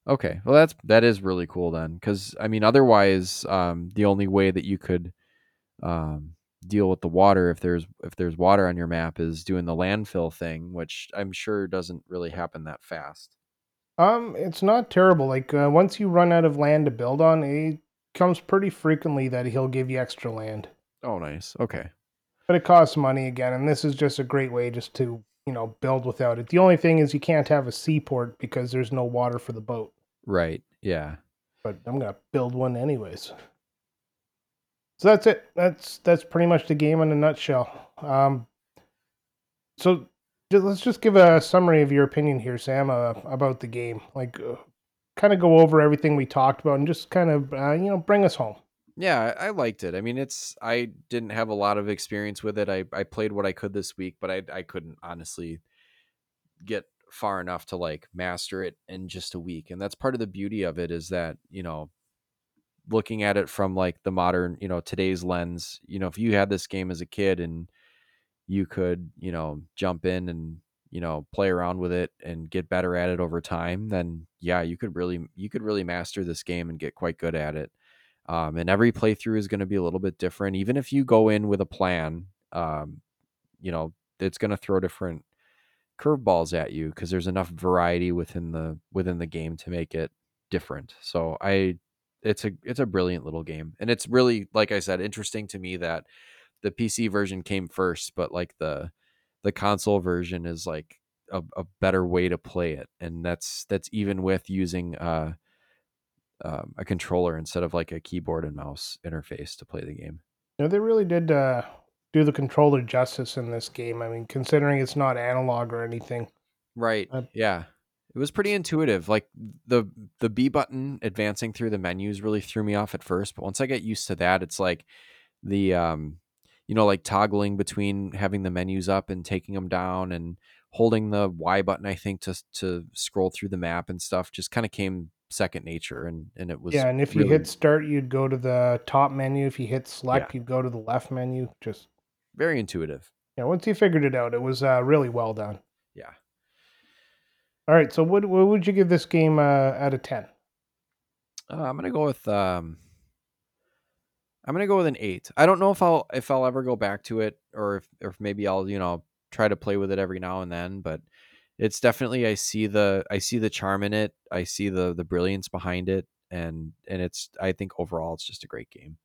Okay. Well, that's that is really cool then, because I mean, otherwise, um, the only way that you could um, deal with the water if there's if there's water on your map is doing the landfill thing, which I'm sure doesn't really happen that fast. Um, it's not terrible. Like uh, once you run out of land to build on, it comes pretty frequently that he'll give you extra land. Oh, nice. Okay. But it costs money again, and this is just a great way just to you know build without it. The only thing is you can't have a seaport because there's no water for the boat. Right. Yeah. But I'm gonna build one anyways. So that's it. That's that's pretty much the game in a nutshell. Um, so let's just give a summary of your opinion here, Sam, uh, about the game. Like, uh, kind of go over everything we talked about and just kind of uh, you know bring us home. Yeah, I liked it. I mean, it's I didn't have a lot of experience with it. I I played what I could this week, but I I couldn't honestly get far enough to like master it in just a week. And that's part of the beauty of it is that, you know, looking at it from like the modern, you know, today's lens, you know, if you had this game as a kid and you could, you know, jump in and, you know, play around with it and get better at it over time, then yeah, you could really you could really master this game and get quite good at it. Um, and every playthrough is going to be a little bit different. Even if you go in with a plan, um, you know, it's going to throw different curveballs at you because there's enough variety within the within the game to make it different. So I it's a it's a brilliant little game. And it's really like I said interesting to me that the PC version came first, but like the the console version is like a, a better way to play it. And that's that's even with using uh um, a controller instead of like a keyboard and mouse interface to play the game. Know, they really did uh, do the controller justice in this game. I mean, considering it's not analog or anything. Right. Uh, yeah. It was pretty intuitive. Like the the B button advancing through the menus really threw me off at first, but once I get used to that, it's like the um you know like toggling between having the menus up and taking them down and holding the Y button I think to to scroll through the map and stuff just kind of came second nature and and it was Yeah, and if you hit start, you'd go to the top menu. If you hit select, Yeah. you'd go to the left menu. Just very intuitive. yeah, once you figured it out, it was uh, really well done. Yeah. All right, so what what would you give this game uh, out of ten? Uh, I'm gonna go with um. I'm gonna go with an eight. I don't know if I'll if I'll ever go back to it or if or if maybe I'll you know try to play with it every now and then. But it's definitely I see the I see the charm in it. I see the the brilliance behind it, and and it's I think overall it's just a great game.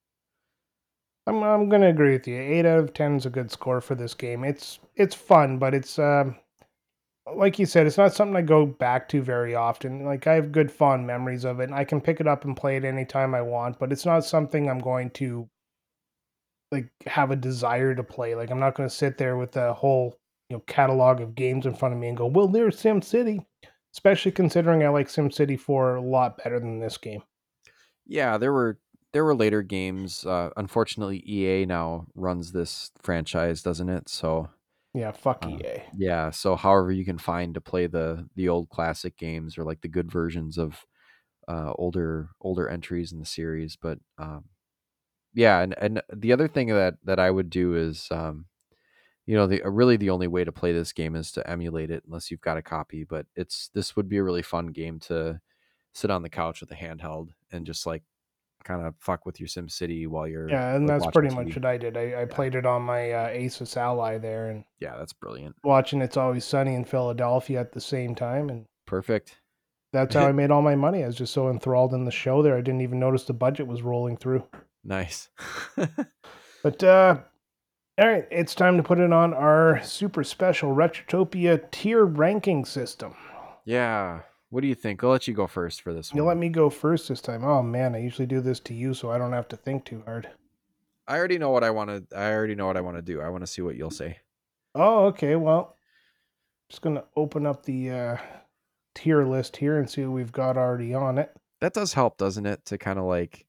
I'm I'm gonna agree with you. Eight out of ten is a good score for this game. It's it's fun, but it's um like you said, it's not something I go back to very often. Like I have good fond memories of it, and I can pick it up and play it anytime I want. But it's not something I'm going to like have a desire to play. Like I'm not going to sit there with a whole you know catalog of games in front of me and go, "Well, there's SimCity," especially considering I like SimCity 4 a lot better than this game. Yeah, there were there were later games. Uh, unfortunately, EA now runs this franchise, doesn't it? So Yeah, fuck Uh, EA. yeah so however you can find to play the the old classic games or like the good versions of uh older older entries in the series but um yeah and and the other thing that that i would do is um you know the really the only way to play this game is to emulate it unless you've got a copy but it's this would be a really fun game to sit on the couch with a handheld and just like kind of fuck with your sim city while you're Yeah, and like, that's pretty much TV. what I did. I, I played it on my uh, Asus Ally there and yeah that's brilliant watching It's Always Sunny in Philadelphia at the same time. And perfect that's how I made all my money. I was just so enthralled in the show there. I didn't even notice the budget was rolling through. nice But, uh, all right, it's time to put it on our super special Retrotopia tier ranking system. Yeah. What do you think? I'll let you go first for this one. You let me go first this time. Oh, man, I usually do this to you so I don't have to think too hard. I already know what I want to. I already know what I want to do. I want to see what you'll say. Oh, okay. Well, just going to open up the uh, tier list here and see what we've got already on it. That does help, doesn't it? To kind of like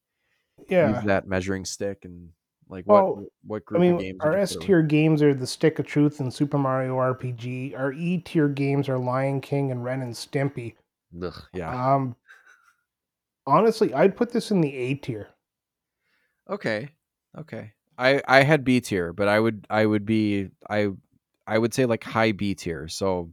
Yeah. use that measuring stick and Like what Well, what I group of mean, games? our S put it with? tier games are the Stick of Truth and Super Mario RPG. Our E tier games are Lion King and Ren and Stimpy. Ugh, yeah. Um, honestly, I'd put this in the A tier. Okay. Okay. I I had B tier, but I would I would be I I would say like high B tier. So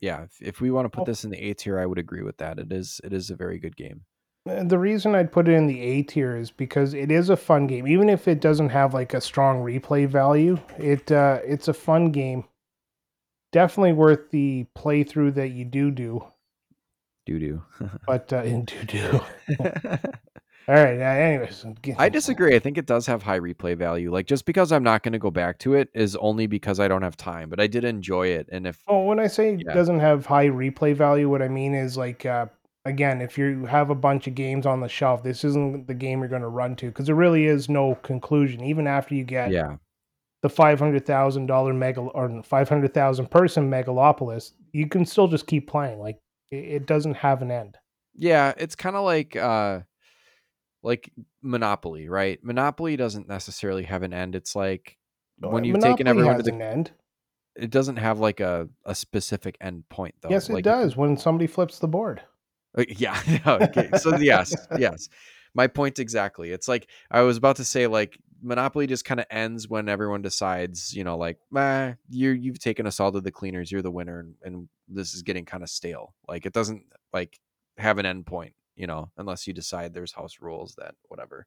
yeah, if, if we want to put Oh. this in the A tier, I would agree with that. It is it is a very good game. The reason I'd put it in the A tier is because it is a fun game, even if it doesn't have like a strong replay value. It uh, it's a fun game. Definitely worth the playthrough that you do do, Doo doo. but uh, in do do. All right. Uh, anyways, I disagree. I think it does have high replay value. Like just because I'm not going to go back to it is only because I don't have time, but I did enjoy it. And if Oh, when I say it doesn't have high replay value, what I mean is like uh, again, if you have a bunch of games on the shelf, this isn't the game you're going to run to because there really is no conclusion. Even after you get yeah, the five hundred thousand dollar mega or five hundred thousand person megalopolis, you can still just keep playing. Like it, it doesn't have an end. yeah, it's kind of like uh like Monopoly, right? Monopoly doesn't necessarily have an end. It's like when you've taken Monopoly everyone to the end. it doesn't have like a, a specific end point though. yes, it Like, can- does. When somebody flips the board. Uh, Yeah. okay. So yes, yes. My point exactly. It's like I was about to say like Monopoly just kind of ends when everyone decides, you know, like, "Meh, you you've taken us all to the cleaners, you're the winner and, and this is getting kind of stale." Like it doesn't like have an end point, you know, unless you decide there's house rules that whatever.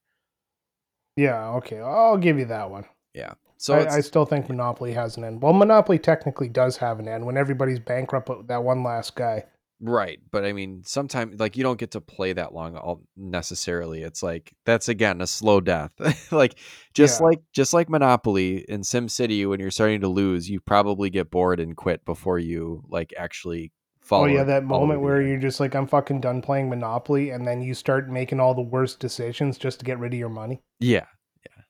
Yeah. Okay. I'll give you that one. Yeah. So I, I still think Monopoly has an end. Well, Monopoly technically does have an end when everybody's bankrupt. But that one last guy. Right, but I mean, sometimes like you don't get to play that long all necessarily. It's like that's again a slow death. like just Yeah. like just like Monopoly in SimCity, when you're starting to lose, you probably get bored and quit before you like actually follow. oh yeah, that moment where you're just like, I'm fucking done playing Monopoly, and then you start making all the worst decisions just to get rid of your money. yeah, yeah, Like,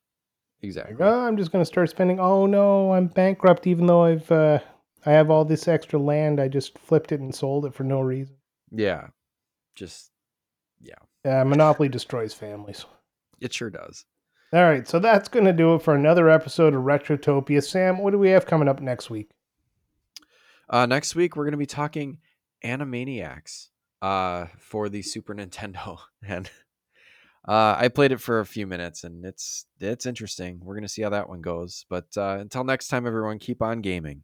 exactly. oh, I'm just gonna start spending. Oh no, I'm bankrupt, even though I've uh, I have all this extra land. I just flipped it and sold it for no reason. Yeah, just yeah. Yeah, Monopoly destroys families. it sure does. All right, so that's gonna do it for another episode of Retrotopia. Sam, what do we have coming up next week? Uh, next week we're gonna be talking Animaniacs uh, for the Super Nintendo, and uh, I played it for a few minutes, and it's it's interesting. We're gonna see how that one goes. But uh, until next time, everyone, keep on gaming.